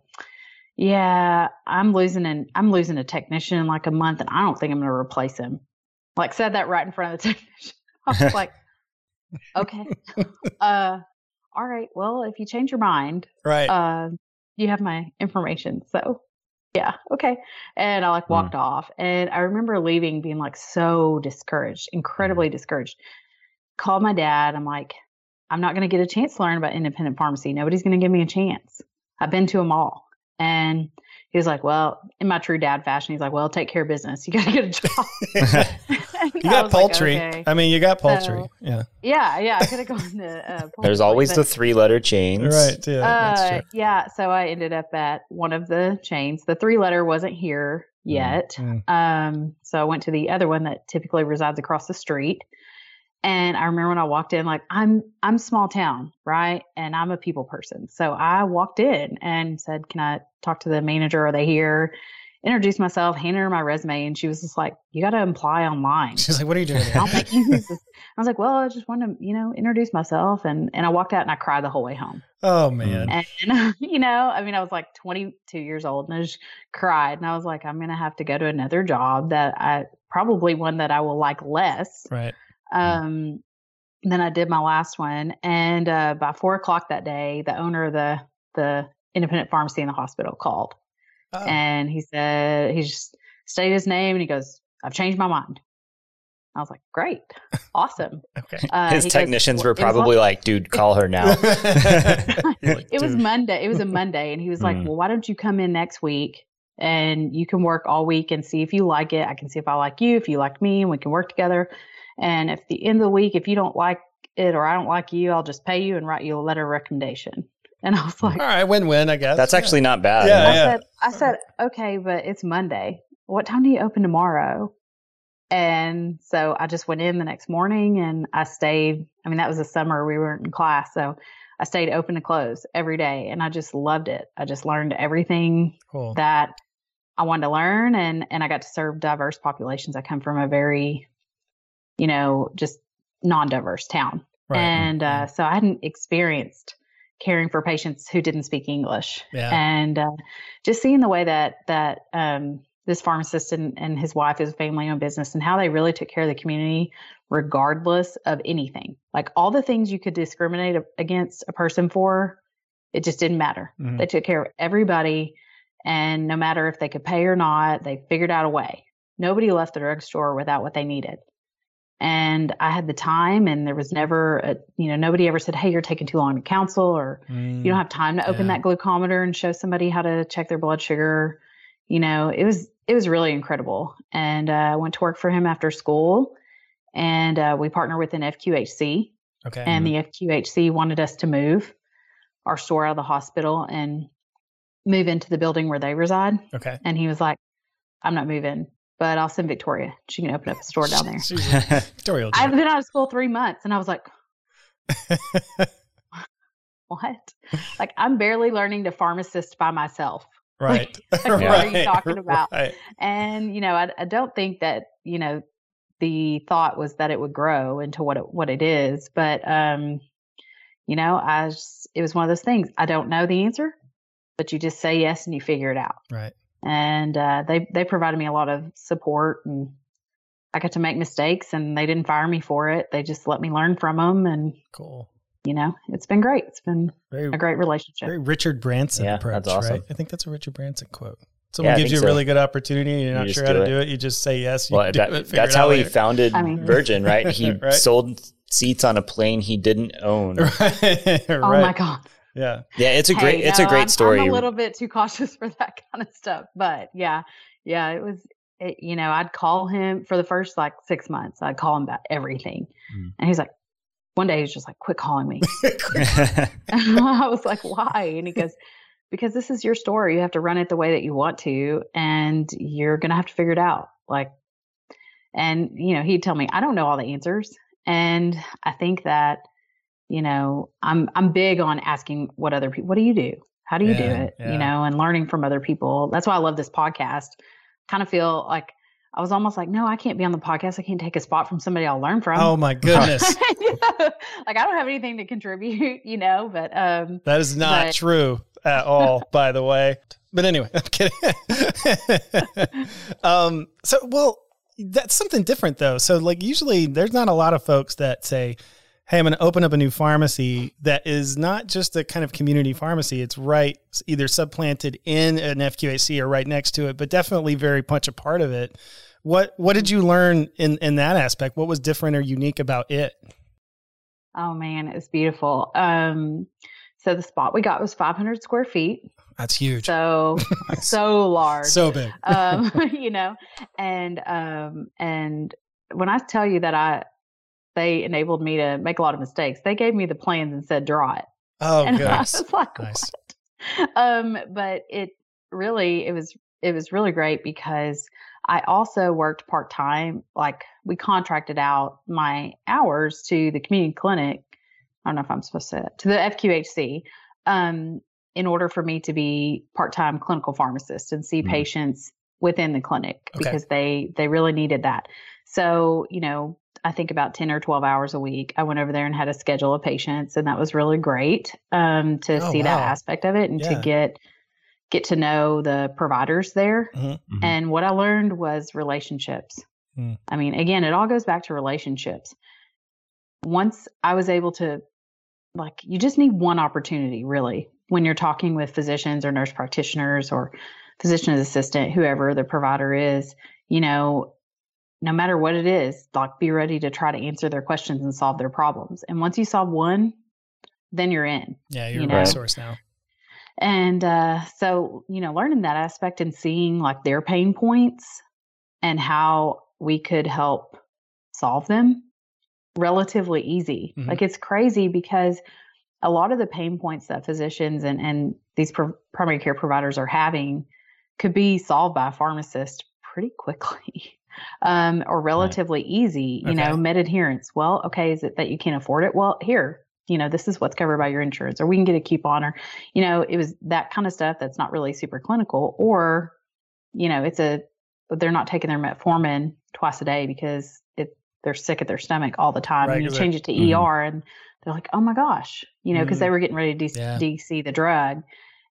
yeah, I'm losing an, I'm losing a technician in like a month and I don't think I'm going to replace him. Like said that right in front of the *laughs* technician. I was like, *laughs* okay. Uh, all right. Well, if you change your mind, Right. uh, you have my information. So yeah, okay. And I like walked off and I remember leaving being like so discouraged, incredibly discouraged. Called my dad. I'm like, I'm not going to get a chance to learn about independent pharmacy. Nobody's going to give me a chance. I've been to them all. And he was like, well, in my true dad fashion, he's like, well, take care of business. You got to get a job. *laughs* *laughs* *laughs* You I got was like, poultry. okay. I mean, you got poultry. So- yeah. Yeah, yeah. I could have *laughs* gone to. Uh, There's always but- the three letter chains. Right. Yeah. that's Uh, true. yeah. So I ended up at one of the chains. The three letter wasn't here yet. Mm. Um, so I went to the other one that typically resides across the street. And I remember when I walked in, like I'm I'm small town, right? And I'm a people person. So I walked in and said, Can I talk to the manager? Are they here? Introduced myself, handed her my resume, and she was just like, You gotta apply online. She's like, "What are you doing?" I'm like, *laughs* I was like, Well, I just want to, you know, introduce myself and and I walked out and I cried the whole way home. oh man. And *laughs* you know, I mean, I was like 22 years old and I just cried. And I was like, I'm going to have to go to another job that I probably one that I will like less. Right. Um, then I did my last one. And uh, by four o'clock that day, the owner of the, the independent pharmacy in the hospital called Oh. and he said, he just stated his name and he goes, I've changed my mind. I was like, great, awesome. *laughs* okay. Uh, His he goes, technicians were it was like- probably like, dude, call her now. *laughs* *laughs* it was Monday. It was a Monday, and he was like, Mm. "Well, why don't you come in next week and you can work all week and see if you like it. I can see if I like you, if you like me, and we can work together. And if the end of the week, if you don't like it or I don't like you, I'll just pay you and write you a letter of recommendation." And I was mm. like, All right, win-win, I guess. That's Yeah. actually not bad. Yeah, I yeah. said, I said, okay, but it's Monday. What time do you open tomorrow? And so I just went in the next morning and I stayed. I mean, that was the summer we weren't in class. So I stayed open to close every day and I just loved it. I just learned everything cool. that I wanted to learn and, and I got to serve diverse populations. I come from a very, you know, just non diverse town. Right. Mm, and uh, mm. so I hadn't experienced caring for patients who didn't speak English. Yeah. and uh, just seeing the way that that um, this pharmacist and, and his wife is a family owned business and how they really took care of the community regardless of anything. Like all the things you could discriminate against a person for it just didn't matter. Mhm. they took care of everybody and no matter if they could pay or not they figured out a way. Nobody left the drugstore without what they needed and i had the time and there was never a, you know nobody ever said hey you're taking too long to counsel or you don't have time to open Mm, Yeah. that glucometer and show somebody how to check their blood sugar you know it was it was really incredible and uh, i went to work for him after school and uh, we partner with an fqhc okay. and the fqhc wanted us to move our store out of the hospital and move into the building where they reside okay. and he was like i'm not moving but i'll send victoria she can open up a store down there Victoria *laughs* i've been out of school three months and i was like *laughs* what like i'm barely learning to pharmacist by myself *laughs* right. like, what are you talking about? Right. and you know I, I don't think that you know the thought was that it would grow into what it what it is but um you know i just, it was one of those things i don't know the answer but you just say yes and you figure it out Right. And uh, they they provided me a lot of support and i got to make mistakes and they didn't fire me for it they just let me learn from them and Cool. you know it's been great it's been Very, a great relationship very Richard Branson Yeah, approach, that's awesome. right? I think that's a Richard Branson quote. Someone I gives you a so. really good opportunity and you're not just sure how to it. do it. You just say yes. You well, do that, it, that's it out how he later. founded I mean- Virgin, right? He *laughs* Right. sold seats on a plane he didn't own. *laughs* right. oh my god Yeah. Yeah, it's a great Hey, it's no, a great I'm- story. I'm a little bit too cautious *laughs* for that kind of stuff, but yeah, yeah, it was. It, you know, I'd call him for the first like six months. I'd call him about everything, Mm. and he's like, one day he's just like, "Quit calling me." *laughs* *laughs* I was like, "Why?" And he goes, "Because this is your store. You have to run it the way that you want to, and you're gonna have to figure it out." Like, and you know, he'd tell me, "I don't know all the answers," and I think that you know, I'm I'm big on asking what other people. What do you do? How do you do it? yeah. You know, and learning from other people. That's why I love this podcast. Kind of feel like I was almost like, no, I can't be on the podcast. I can't take a spot from somebody I'll learn from. Oh my goodness. *laughs* Yeah. Like I don't have anything to contribute, *laughs* you know, but um That is not But- true at all, by the way. But anyway, *laughs* I'm kidding. um, so, well, that's something different though. So, like, usually there's not a lot of folks that say, Hey, I'm going to open up a new pharmacy that is not just a kind of community pharmacy. It's right either subplanted in an FQHC or right next to it, but definitely very much a part of it. What What did you learn in in that aspect? What was different or unique about it? oh man, it's beautiful. Um so the spot we got was 500 square feet. That's huge. So *laughs* so large. So big. um, *laughs* you know, and um, and when I tell you that I they enabled me to make a lot of mistakes. They gave me the plans and said draw it. Oh, *laughs* and. I was like, Nice. what? Um, but it really it was it was really great because I also worked part time. Like we contracted out my hours to the community clinic. I don't know if I'm supposed to to the FQHC. Um, in order for me to be part time clinical pharmacist and see Mhm. patients within the clinic Okay. because they they really needed that. So you know, I think about ten or twelve hours a week. I went over there and had a schedule of patients, and that was really great um, to Oh, see that aspect of it and Yeah. to get get to know the providers there. Mhm. Mhm. And what I learned was relationships. Mm. I mean, again, it all goes back to relationships. Once I was able to, like, you just need one opportunity, really, when you're talking with physicians or nurse practitioners or physician's assistant, whoever the provider is, you know, no matter what it is, like, be ready to try to answer their questions and solve their problems. And once you solve one, then you're in. Yeah, you're You a know. resource now. And uh, so, you know, learning that aspect and seeing like their pain points and how we could help solve them relatively easy. Mhm. Like it's crazy because a lot of the pain points that physicians and, and these pro- primary care providers are having could be solved by a pharmacist pretty quickly *laughs* um, or relatively easy. You know, Okay. med adherence. Well, okay, is it that you can't afford it? Well, here, you know, this is what's covered by your insurance, or we can get a coupon, or, you know, it was that kind of stuff that's not really super clinical, or, you know, it's a, they're not taking their metformin twice a day because it, they're sick at their stomach all the time. Right, and you change it to Mhm. ER and they're like, oh my gosh, you know, because Mhm. they were getting ready to de- Yeah. DC the drug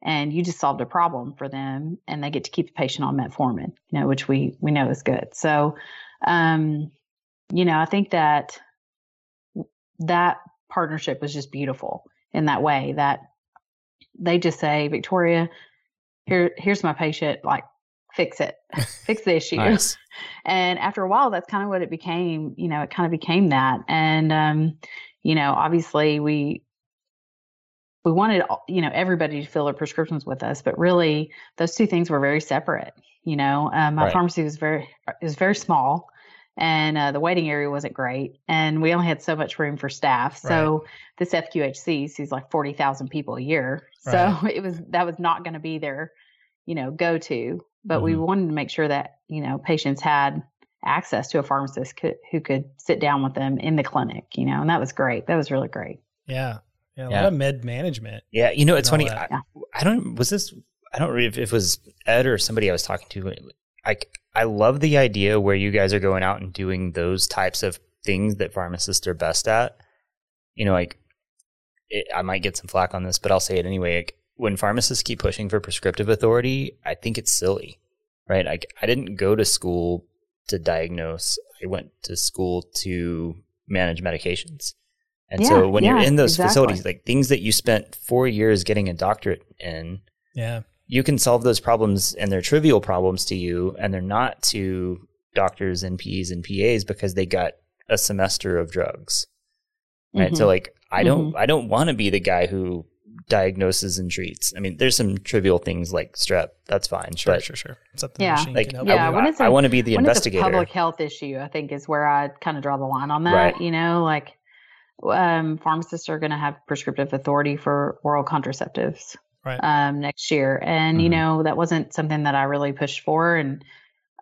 and you just solved a problem for them and they get to keep the patient on metformin, you know, which we, we know is good. So, um, you know, I think that that partnership was just beautiful in that way that they just say, Victoria, here, here's my patient, like fix it, *laughs* fix the issue. Nice. *laughs* And after a while, that's kind of what it became. You know, it kind of became that. And, um, you know, obviously we, we wanted, you know, everybody to fill their prescriptions with us, but really those two things were very separate. You know, um, my Right. pharmacy was very, was very small and uh, the waiting area wasn't great. And we only had so much room for staff. So this FQHC sees like 40,000 people a year. So *laughs* it was, that was not going to be their, you know, go to, but we Mhm. wanted to make sure that, you know, patients had access to a pharmacist could, who could sit down with them in the clinic, you know, and that was great. That was really great. Yeah. Yeah. A Yeah. lot of med management. Yeah, you know, it's funny. I. I don't. Was this? I don't if it was Ed or somebody I was talking to. I I love the idea where you guys are going out and doing those types of things that pharmacists are best at. You know, like it, I might get some flack on this, but I'll say it anyway. Like, when pharmacists keep pushing for prescriptive authority, I think it's silly, right? Like I didn't go to school to diagnose. I went to school to manage medications. And so Yeah, when you're in those exactly. facilities, like things that you spent four years getting a doctorate in, Yeah. you can solve those problems and they're trivial problems to you and they're not to doctors and PEs and PAs because they got a semester of drugs. Right. So Mhm. like I don't I don't want to be the guy who diagnoses and treats. I mean, there's some trivial things like strep, that's fine. Sure, but sure, sure. Something Yeah. machine like can help Yeah, I, with. when it's I a- want to be the when investigator. it's a public health issue, I think is where I kind of draw the line on that. Right. You know, like um, pharmacists are going to have prescriptive authority for oral contraceptives Right. um, next year, and you Mhm. know that wasn't something that I really pushed for, and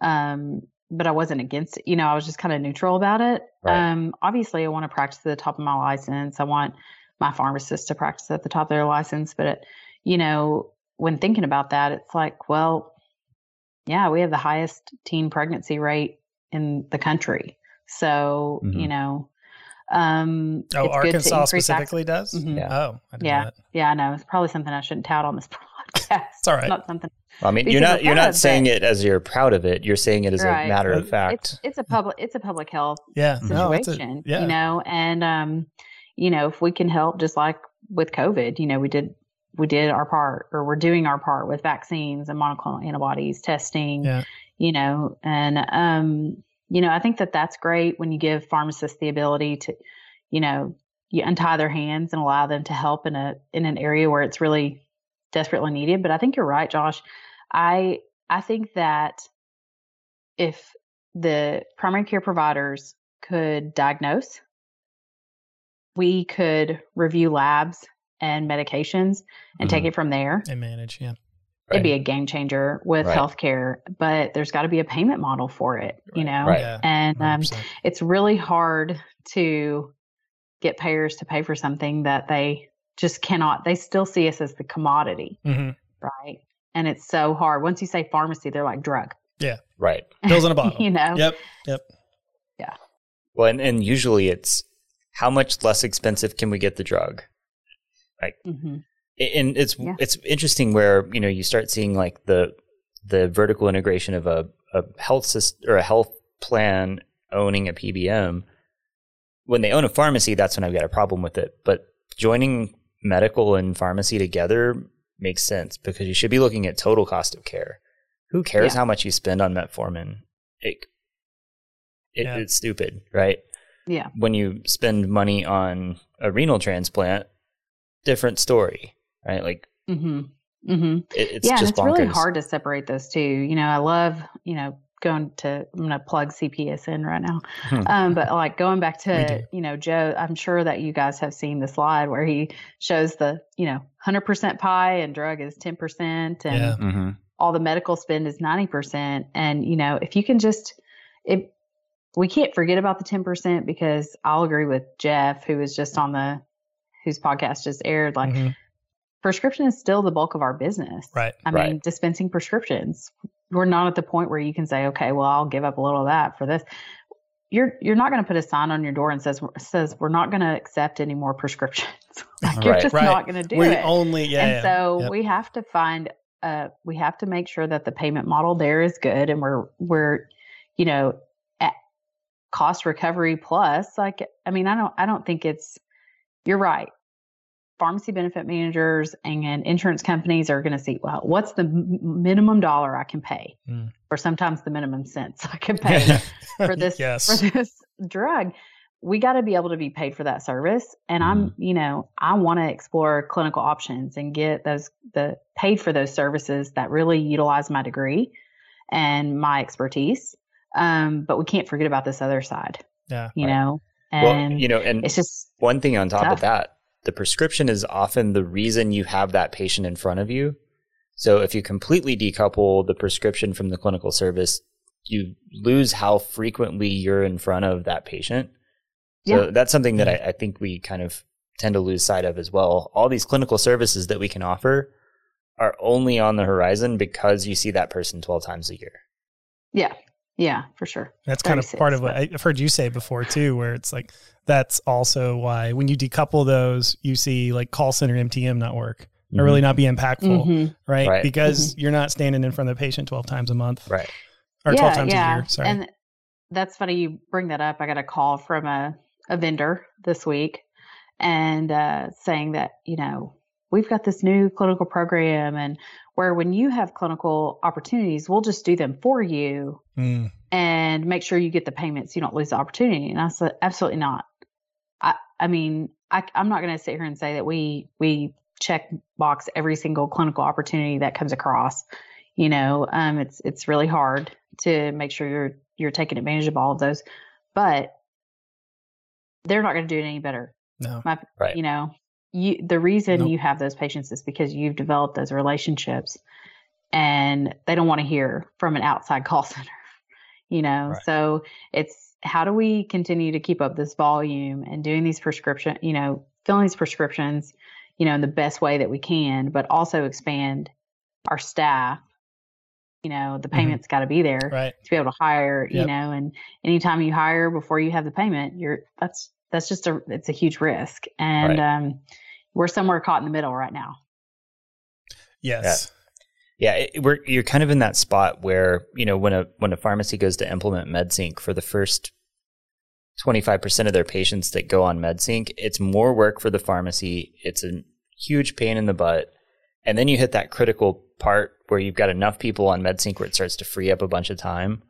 um, but I wasn't against it. You know, I was just kind of neutral about it. Right. Um, obviously, I want to practice at the top of my license. I want my pharmacist to practice at the top of their license, but it, you know, when thinking about that, it's like, well, yeah, we have the highest teen pregnancy rate in the country. So, you Mhm. know, um, Oh, it's good to Arkansas increase specifically does? Mhm. Yeah. Oh, I didn't Yeah. know that. Yeah, I know. It's probably something I shouldn't tout on this *laughs* podcast. It's all right. Not something. I mean, you're not you're not saying but- it as you're proud of it. You're saying it as Right. a matter of fact. It's it's a public it's a public health Yeah. No, a- situation, yeah. you know, and um, you know, if we can help, just like with COVID, you know, we did we did our part, or we're doing our part with vaccines and monoclonal antibodies testing, Yeah. you know, and um, you know, I think that that's great when you give pharmacists the ability to, you know, you untie their hands and allow them to help in a in an area where it's really desperately needed. But I think you're right, Josh. I I think that if the primary care providers could diagnose, we could review labs and medications and take Mhm. it from there. And manage. Yeah. It'd be a game changer with Right. healthcare, but there's got to be a payment model for it, you know? Right. Yeah. And um, it's really hard to get payers to pay for something that they just cannot, they still see us as the commodity, Mhm. right? And it's so hard. Once you say pharmacy, they're like drug, Yeah. Right. Pills in a *laughs* bottle. you know? Yep. Yep. Yeah. Well, and, and usually it's how much less expensive can we get the drug? hmm and it's Yeah. it's interesting where you know you start seeing like the the vertical integration of a, a health system or a health plan owning a PBM. When they own a pharmacy, that's when I've got a problem with it. But joining medical and pharmacy together makes sense because you should be looking at total cost of care. Who cares Yeah. how much you spend on metformin? It, it Yeah. it's stupid, right? Yeah. when you spend money on a renal transplant, different story, right? Like hmm hmm it, it's yeah, just it's bonkers. really hard to separate those two. You know, I love, you know, going to I'm gonna plug CPESN right now. Hmm. Um, but like going back to, *laughs* you know, Joe, I'm sure that you guys have seen the slide where he shows the, you know, hundred percent pie and drug is ten percent and Yeah. Mhm. all the medical spend is ninety percent. And, you know, if you can just it we can't forget about the ten percent because I'll agree with Jeff, who was just on the whose podcast just aired, like Mhm. Prescription is still the bulk of our business. Right. I Right. mean, dispensing prescriptions. We're not at the point where you can say, okay, well, I'll give up a little of that for this. You're you're not going to put a sign on your door and says says we're not going to accept any more prescriptions. *laughs* like you're just Right. not going to do it. we it. only yeah. and yeah. so Yep. we have to find uh we have to make sure that the payment model there is good and we're we're you know at cost recovery plus like I mean I don't I don't think it's you're right pharmacy benefit managers and insurance companies are going to see well what's the m- minimum dollar I can pay Mm. or sometimes the minimum cents I can *laughs* pay for *laughs* this yes. for this drug we got to be able to be paid for that service and i'm you know i want to explore clinical options and get those the paid for those services that really utilize my degree and my expertise um but we can't forget about this other side yeah. you Right. know Well, and you know, and it's just one thing on top tough. of that, the prescription is often the reason you have that patient in front of you. So if you completely decouple the prescription from the clinical service, you lose how frequently you're in front of that patient. So Yeah. that's something that I, I think we kind of tend to lose sight of as well. All these clinical services that we can offer are only on the horizon because you see that person 12 times a year. yeah yeah for sure That's kind of part of what but- I've heard you say before too, where it's like that's also why when you decouple those, you see like call center MTM not work or really not be impactful, Mhm. right? Right. Because you're not standing in front of the patient 12 times a month Right. or 12 times a year. Sorry. And that's funny you bring that up. I got a call from a, a vendor this week and uh, saying that, you know, we've got this new clinical program and where when you have clinical opportunities, we'll just do them for you Mm, and make sure you get the payments. You don't lose the opportunity. And I said, absolutely not. I, I mean, I, I'm not going to sit here and say that we, we check box every single clinical opportunity that comes across. You know, um, it's, it's really hard to make sure you're, you're taking advantage of all of those, but they're not going to do it any better. no. My, Right. You know, you, the reason Nope. you have those patients is because you've developed those relationships and they don't want to hear from an outside call *laughs* center, you know? Right. So it's how do we continue to keep up this volume and doing these prescription, you know, filling these prescriptions, you know, in the best way that we can, but also expand our staff. You know, the Mm-hmm. payment's got to be there Right. to be able to hire, you know, and anytime you hire before you have the payment, you're that's that's just a it's a huge risk. And Right. um we're somewhere caught in the middle right now. Yes. Yeah, it, we're you're kind of in that spot where you know when a when a pharmacy goes to implement MedSync for the first twenty five percent of their patients that go on MedSync, it's more work for the pharmacy. It's a huge pain in the butt, and then you hit that critical part where you've got enough people on MedSync where it starts to free up a bunch of time.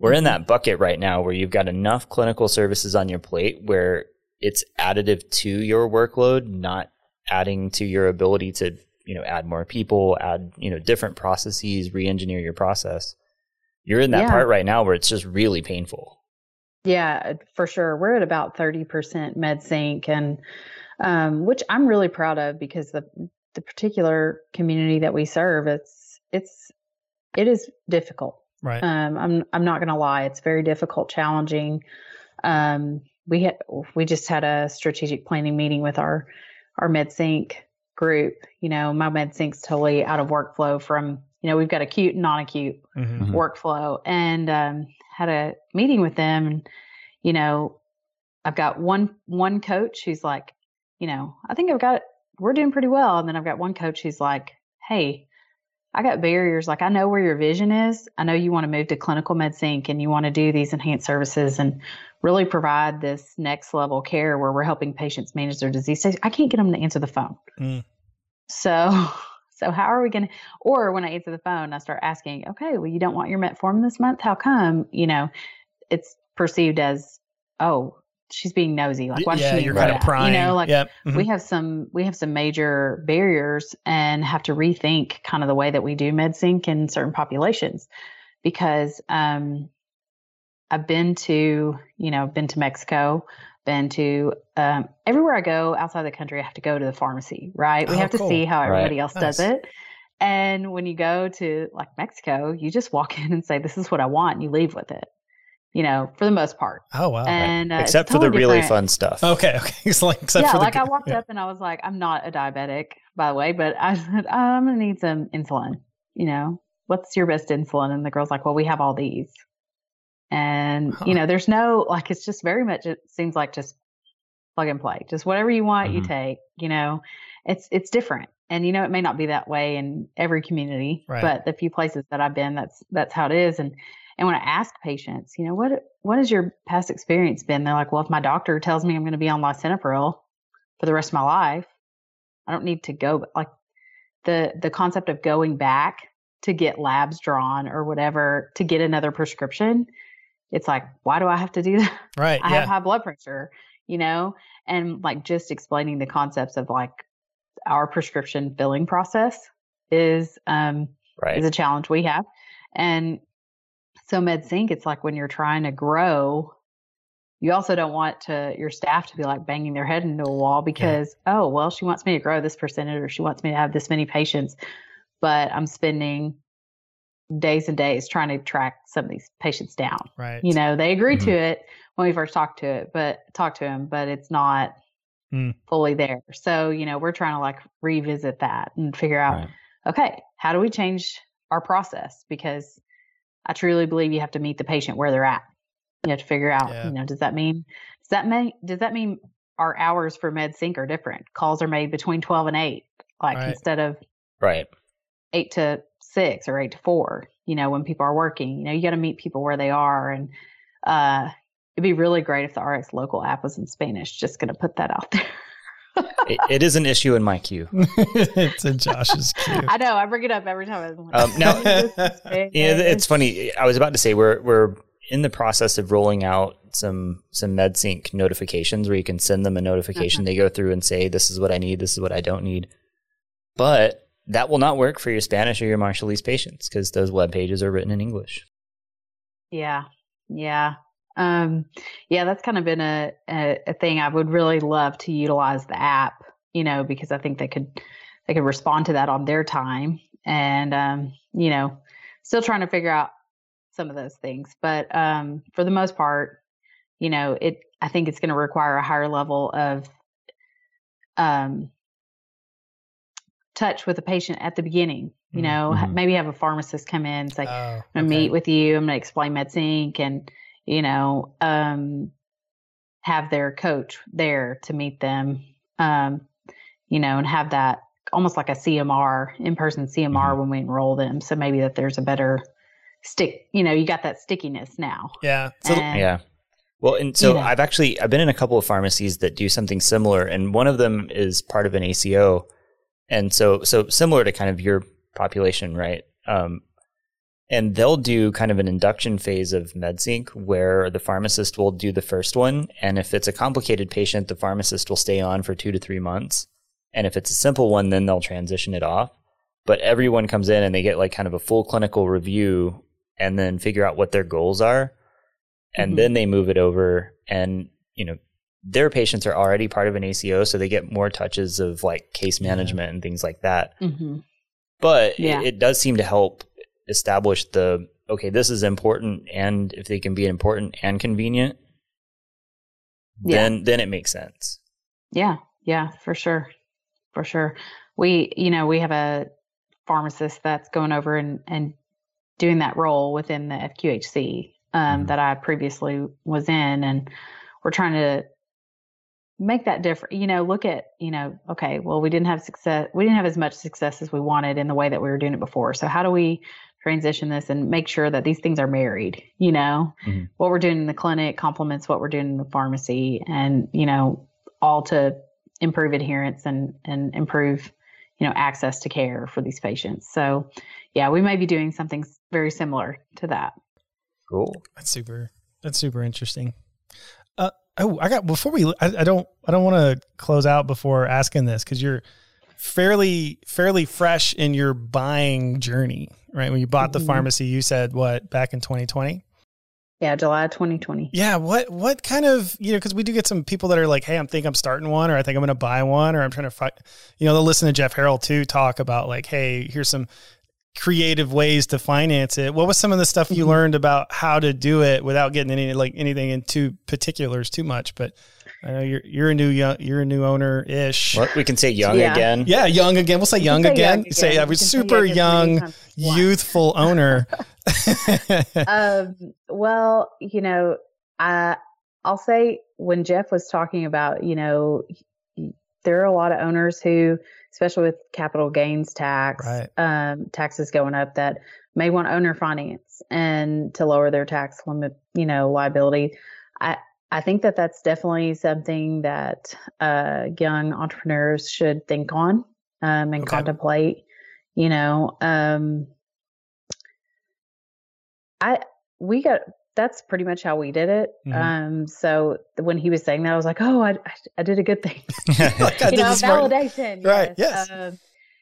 We're in that bucket right now where you've got enough clinical services on your plate where it's additive to your workload, not adding to your ability to you know add more people add you know different processes re-engineer your process You're in that Yeah. part right now where it's just really painful. Yeah, for sure. We're at about 30% med sync and um, which I'm really proud of because the the particular community that we serve, it's it's it is difficult. Right. Um, I'm I'm not going to lie, it's very difficult, challenging. Um, we had we just had a strategic planning meeting with our our MedSync group. You know, my MedSync's totally out of workflow from you know we've got acute and non-acute Mhm. Mhm. workflow, and um, had a meeting with them. And you know, I've got one one coach who's like, you know, I think I've got it. We're doing pretty well, and then I've got one coach who's like, hey. I got barriers. Like I know where your vision is. I know you want to move to clinical med sync and you want to do these enhanced services and really provide this next level care where we're helping patients manage their disease. I can't get them to answer the phone. Mm. So, *laughs* so how are we going to, or when I answer the phone, I start asking, okay, well, you don't want your metformin this month. How come? You know, it's perceived as, oh, she's being nosy. Like, why does yeah, she you're kind of that? prying. You know, like yep. mhm. we have some we have some major barriers and have to rethink kind of the way that we do MedSync in certain populations because um, I've been to you know been to Mexico, been to um, everywhere I go outside the country. I have to go to the pharmacy, right? We Oh, have to see how Right. everybody else does it. And when you go to like Mexico, you just walk *laughs* in and say, "This is what I want," and you leave with it. You know, for the most part. oh wow. And uh, it's Except for the really different fun stuff. okay. Okay. *laughs* It's like except yeah, for the like I walked yeah. up and I was like, I'm not a diabetic, by the way, but I *laughs* said, I'm gonna need some insulin. You know, what's your best insulin? And the girl's like, Well, we have all these. And Huh. you know, there's no like it's just very much it seems like just plug and play. Just whatever you want, you Mhm. take, you know. It's it's different. And you know, it may not be that way in every community, Right. but the few places that I've been, that's that's how it is. And and when I ask patients, you know, what what has your past experience been? They're like, well, if my doctor tells me I'm going to be on lisinopril for the rest of my life, I don't need to go. But like the the concept of going back to get labs drawn or whatever to get another prescription, it's like, why do I have to do that? Right. I yeah. have high blood pressure, you know, and like just explaining the concepts of like our prescription filling process is um Right. is a challenge we have. And so med sync it's like when you're trying to grow, you also don't want to your staff to be like banging their head into a wall because, oh, well, she wants me to grow this percentage or she wants me to have this many patients, but I'm spending days and days trying to track some of these patients down. right. You know, they agree Mhm. to it when we first talked to it, but talk to him, but it's not Hmm. fully there. So, you know, we're trying to like revisit that and figure out, Right. okay, how do we change our process? Because I truly believe you have to meet the patient where they're at. You have to figure out, Yeah. you know, does that mean does that mean does that mean our hours for med sync are different? Calls are made between twelve and eight, like Right. instead of Right. eight to six or eight to four, you know, when people are working. You know, you got to meet people where they are. And uh, it'd be really great if the RX local app was in Spanish. Just going to put that out there. It, it is an issue in my queue. *laughs* it's in Josh's queue. I know. I bring it up every time. Like, Um, now- *laughs* "This. *laughs* Yeah, it's funny. I was about to say we're we're in the process of rolling out some some MedSync notifications where you can send them a notification. They go through and say, "This is what I need. This is what I don't need." But that will not work for your Spanish or your Marshallese patients because those web pages are written in English. Yeah. Yeah. Um, yeah, that's kind of been a, a, a thing I would really love to utilize the app, you know, because I think they could, they could respond to that on their time and, um, you know, still trying to figure out some of those things. But, um, for the most part, you know, it, I think it's going to require a higher level of, um, touch with the patient at the beginning, you Mhm. know, Mhm. maybe have a pharmacist come in and say, Oh, I'm gonna meet with you. I'm gonna explain MedSync and you know um, have their coach there to meet them. Um, you know, and have that almost like a CMR in person CMR Mm-hmm. when we enroll them. So maybe that there's a better stick. You know, you got that stickiness now. Yeah. So And- Yeah. Well, and so Yeah. I've actually I've been in a couple of pharmacies that do something similar, and one of them is part of an ACO, and so so similar to kind of your population, right? Um, and they'll do kind of an induction phase of MedSync where the pharmacist will do the first one, and if it's a complicated patient, the pharmacist will stay on for two to three months, and if it's a simple one, then they'll transition it off. But everyone comes in and they get like kind of a full clinical review and then figure out what their goals are. And Mhm. then they move it over and, you know, their patients are already part of an ACO, so they get more touches of like case management and things like that. hmm But Yeah. it, it does seem to help establish the okay, this is important, and if they can be important and convenient, Yeah. then then it makes sense. Yeah, yeah, for sure. For sure. We, you know, we have a pharmacist that's going over and, and doing that role within the FQHC um, Mhm. that I previously was in. And we're trying to make that different, you know, look at, you know, okay, well, we didn't have success. We didn't have as much success as we wanted in the way that we were doing it before. So how do we transition this and make sure that these things are married, you know, Mhm. what we're doing in the clinic complements what we're doing in the pharmacy and, you know, all to improve adherence and, and improve, you know, access to care for these patients. So yeah, we may be doing something very similar to that. Cool. That's super. That's super interesting. Uh, oh, I got before we. I, I don't. I don't want to close out before asking this because you're fairly fairly fresh in your buying journey, right? When you bought the Mhm. pharmacy, you said what back in 2020. Yeah, July 2020. Yeah. What what kind of you know because we do get some people that are like, hey, I'm think I'm starting one, or I think I'm going to buy one, or I'm trying to find. You know, they'll listen to Jeff Harrell too talk about like, hey, here's some creative ways to finance it. What was some of the stuff you Mhm. learned about how to do it without getting any like anything into particulars too much? But I know you're you're a new young, you're a new owner ish. Well, we can say young Yeah. again. Yeah, young again. We'll say young say again. young Say again. I You was can say super young young, times as you want. youthful owner. *laughs* *laughs* um, well, you know, I I'll say when Jeff was talking about, you know, there are a lot of owners who, especially with capital gains tax, Right. um, taxes going up, that may want owner finance and to lower their tax limit, you know, liability. I I think that that's definitely something that uh, young entrepreneurs should think on um, and Okay. contemplate. You know, um, I we got that's pretty much how we did it. Mhm. Um, so when he was saying that, I was like, oh, I I, I did a good thing. *laughs* Like, *laughs* you know, validation. Right, yes. Um,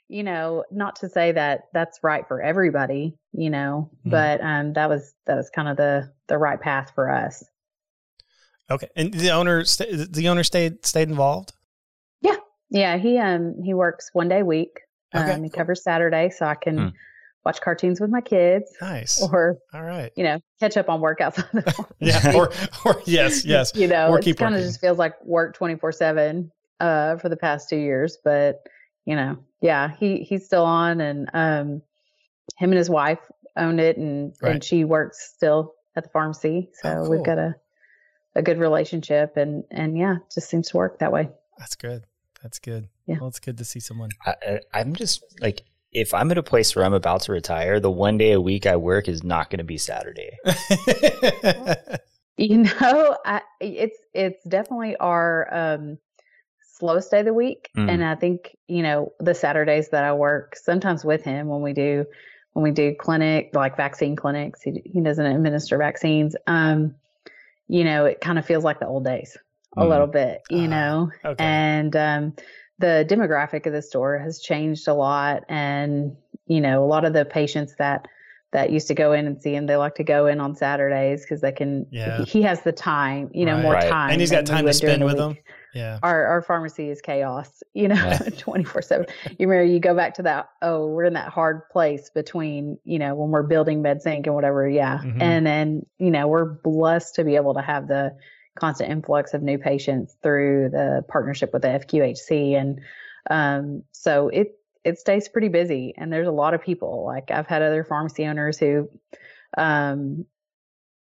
you know, not to say that that's right for everybody, you know, Mhm. but um, that was that was kind of the the right path for us. Okay, and the owner sta- the owner stayed stayed involved. Yeah, yeah. he um he works one day a week. Okay, Um, he cool. covers Saturday, so I can Hmm. Watch cartoons with my kids, Nice. or All right. you know, catch up on workouts. *laughs* on *laughs* Yeah. Or or yes *laughs* yes. you know, Or it keep kind of just feels like work twenty four seven uh for the past two years. But you know, yeah, he he's still on, and um, him and his wife own it, and Right. and she works still at the pharmacy. So Oh, cool. we've got a a good relationship, and and yeah, just seems to work that way. That's good. That's good. Yeah. Well, it's good to see someone. I, I- I'm just like, if I'm at a place where I'm about to retire, the one day a week I work is not going to be Saturday. *laughs* You know, I, it's it's definitely our um, slowest day of the week, Mm. and I think you know the Saturdays that I work sometimes with him when we do when we do clinic like vaccine clinics. He he doesn't administer vaccines. Um, you know, it kind of feels like the old days a Mm. little bit. You Ah, know, okay. and um, the demographic of the store has changed a lot, and you know, a lot of the patients that that used to go in and see him, they like to go in on Saturdays because they can. Yeah. He has the time, you know, Right. more Right. time, and he's got time to spend with them. Yeah. Our our pharmacy is chaos, you know, Yeah. *laughs* twenty four seven. You remember you go back to that. Oh, we're in that hard place between, you know, when we're building MedSync and whatever. Yeah, Mhm. and then you know we're blessed to be able to have the constant influx of new patients through the partnership with the FQHC, and um, so it it stays pretty busy. And there's a lot of people. Like I've had other pharmacy owners who um,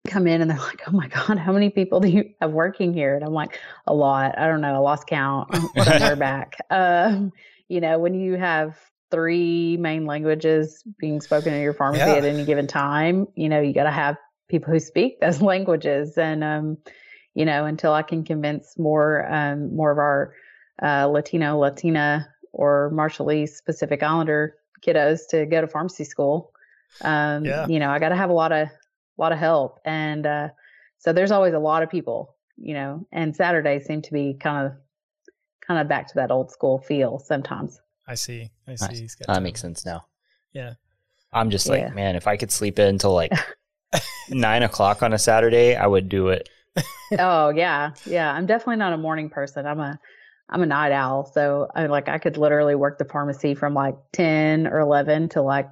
come in and they're like, "Oh my god, how many people do you have working here?" And I'm like, "A lot. I don't know. I lost count. Somewhere *laughs* back." Um, you know, when you have three main languages being spoken in your pharmacy Yeah. at any given time, you know, you got to have people who speak those *laughs* languages. And um, you know, until I can convince more um, more of our uh, Latino, Latina, or Marshallese Pacific Islander kiddos to go to pharmacy school. Um, Yeah. you know, I got to have a lot of a lot of help, and uh, so there's always a lot of people, you know. And Saturdays seem to be kind of kind of back to that old school feel sometimes. I see. I see. Nice. He's got That makes sense now. Yeah. I'm just Yeah. like, man, if I could sleep in until like *laughs* nine o'clock on a Saturday, I would do it. Oh yeah, yeah. I'm definitely not a morning person. I'm a I'm a night owl. So I like I could literally work the pharmacy from like ten or eleven to like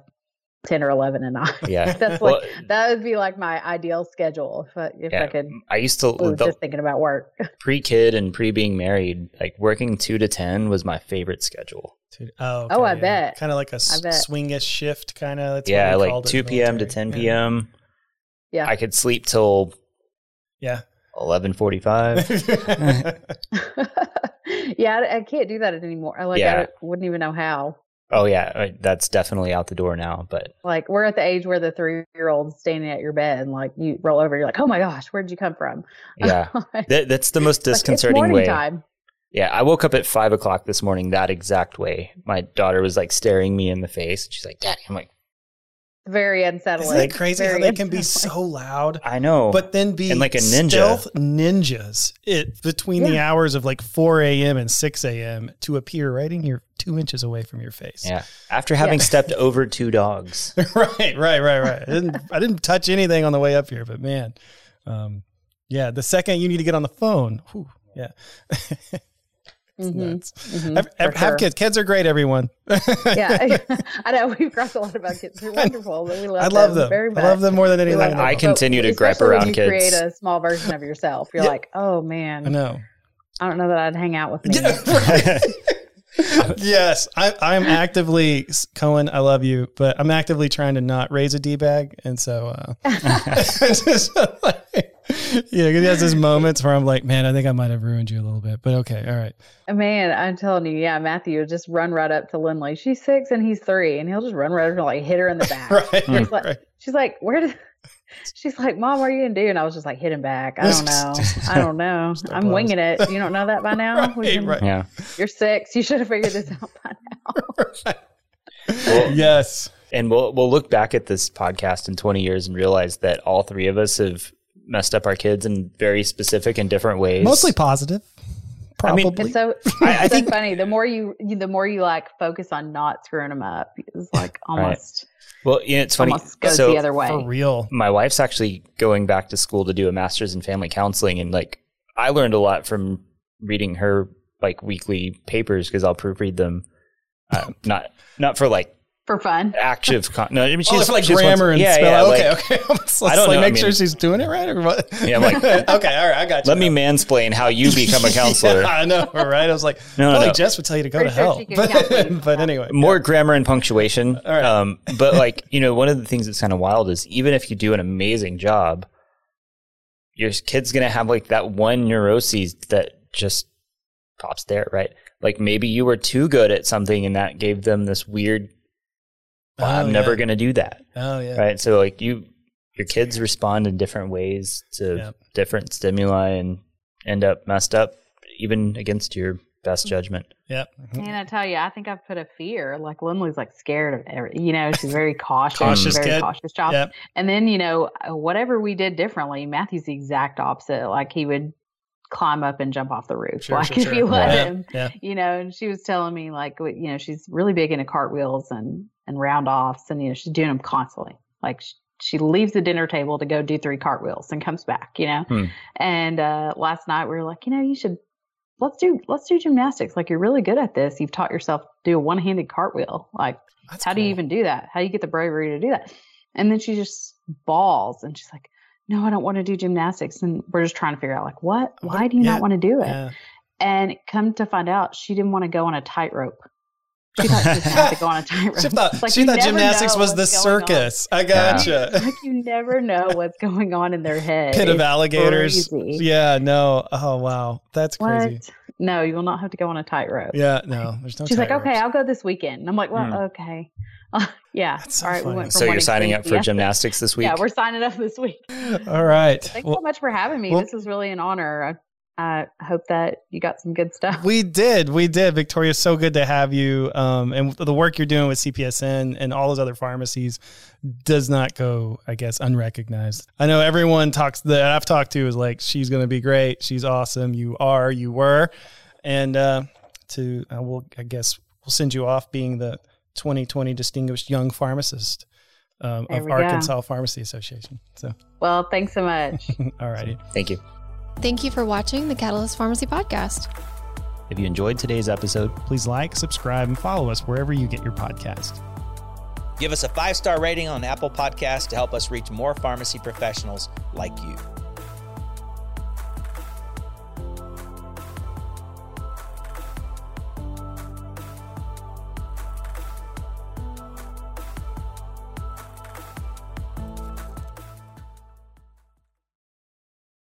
ten or eleven at night. *laughs* Yeah. That's Well, like that would be like my ideal schedule if I, if Yeah. I could. I used to was the just thinking about work. *laughs* pre kid and pre being married, like working two to ten was my favorite schedule. Dude, oh, Oh, I bet. Kind of like a bet. swingish shift, kind of. Yeah, like two p.m. to military. ten Yeah. p.m. Yeah. I could sleep till Yeah. Eleven forty five. *laughs* yeah, I, I can't do that anymore. I like Yeah. I wouldn't even know how. oh yeah, that's definitely out the door now. But Like we're at the age where the three year old's standing at your bed and like you roll over, you're like, oh my gosh, where did you come from? yeah, *laughs* Like, that, that's the most it's disconcerting morning way. time. Yeah, I woke up at five o'clock this morning that exact way. My daughter was like staring me in the face. She's like, "Daddy," I'm like, Very unsettling. Isn't it crazy how they can be so loud, "I know," but then be And like a ninja. stealth ninjas it between the hours of like 4 a.m. and 6 a.m. to appear right in your two inches away from your face. yeah, after having stepped over two dogs. *laughs* right, right, right, right. I didn't, I didn't touch anything on the way up here, but man, um, yeah. The second you need to get on the phone, whew, yeah, *laughs* it's Mhm, nuts. mhm, have, for have- have sure. kids. Kids are great. Everyone. yeah, *laughs* *laughs* I know we've talked a lot about kids. They're wonderful. but We love I love them. very I love them more than anything. love in them. the I world. can- continue to gripe especially when around you kids. Create a small version of yourself. You're Yeah. like, oh man, I know. I don't know that I'd hang out with me. Yeah, *laughs* right. yes, I, I'm actively Cohen. I love you, but I'm actively trying to not raise a d bag, and so uh, just like, yeah, because he has his moments where I'm like, man, I think I might have ruined you a little bit, but okay, all right. Uh, man, I'm telling you, yeah, Matthew would just run right up to Lindley. She's six and he's three, and he'll just run right up and like hit her in the back. *laughs* Right, She's like, right. she's like, where did? *laughs* She's like, Mom, what are you gonna do? And I was just like, hit him back. I don't *laughs* know. I don't know. I'm close. winging it. You don't know that by now. Right, can- right. yeah, You're six. You should have figured this out by now. yes. and we'll we'll look back at this podcast in 20 years and realize that all three of us have messed up our kids in very specific and different ways. Mostly positive. I mean, Probably. *laughs* *laughs* It's so I- I it's so think- funny. The more you, you, the more you like focus on not screwing them up, it's like *laughs* almost well, you know, it's funny. almost goes so the other way. For real. my wife's actually going back to school to do a master's in family counseling, and like I learned a lot from reading her like weekly papers because I'll proofread them. Uh, not not for like For fun. active *laughs* con- no, I mean, Oh, she's for like she just wants- grammar and yeah, spell. yeah, okay, like, okay. *laughs* Let's I don't like know, make I sure she's doing it right or what? Yeah, I'm like- *laughs* okay, all right, I got you. Let me mansplain how you become a counselor. Yeah, I know, right? I was like, No, no, probably no. Jess would tell you to go Pretty to sure hell. she can count But, but anyway, more grammar and punctuation. All right. Um, but like you know, one of the things that's kind of wild is even if you do an amazing job, your kid's gonna have like that one neuroses that just pops there, right? Like maybe you were too good at something and that gave them this weird. "Well, Oh, I'm never yeah. gonna do that, Oh yeah. right? So like you, your kids respond in different ways to Yep. different stimuli and end up messed up, even against your best judgment. Yep. And I tell you, I think I've put a fear. Like Lindley's like scared of every, you know, she's very *laughs* cautious, Cautious very kid. cautious child. Yep. And then, you know, uh, whatever we did differently, Matthew's the exact opposite. Like he would climb up and jump off the roof. Sure, like sure, if sure. you let Yeah, him, yeah. you know, and she was telling me like, you know, she's really big into cartwheels and, and round offs and, you know, she's doing them constantly. Like she, she leaves the dinner table to go do three cartwheels and comes back, you know? Hmm. And, uh, last night we were like, you know, you should, let's do, let's do gymnastics. Like you're really good at this. You've taught yourself to do a one handed cartwheel. Like, That's how do you even do that? How do you get the bravery to do that? And then she just balls and she's like, No, I don't want to do gymnastics. And we're just trying to figure out like what? Why do you Yeah. not want to do it? Yeah. And come to find out she didn't want *laughs* to go on a tightrope. She thought she was gonna go on a tightrope. She thought, Like, she thought gymnastics was the what's going on. circus. I gotcha. *laughs* like you never know what's going on in their head. Pit of It's alligators. crazy. Yeah, no. Oh wow. That's crazy. What? No, you will not have to go on a tightrope. Yeah, no. There's no She's like, tightropes. okay, I'll go this weekend. And I'm like, well, Hmm. okay. *laughs* yeah. That's so All right. We went from So you're signing up for gymnastics this week? Yeah, we're signing up this week. *laughs* All right. Thanks Well, so much for having me. well- this was really an honor. I, I hope that you got some good stuff. We did. We did. Victoria, so good to have you. Um, and the work you're doing with CPESN and all those other pharmacies does not go, I guess, unrecognized. I know everyone talks that I've talked to is like, she's going to be great. She's awesome. You are, you were. And uh, to, uh, we'll, I guess, we'll send you off being the 2020 Distinguished Young Pharmacist um, of we go. Arkansas Pharmacy Association. So, Well, thanks so much. *laughs* all righty. Thank you. Thank you for watching the Catalyst Pharmacy Podcast. If you enjoyed today's episode, Please like, subscribe, and follow us wherever you get your podcast. Give us a five star rating on Apple Podcasts to help us reach more pharmacy professionals like you.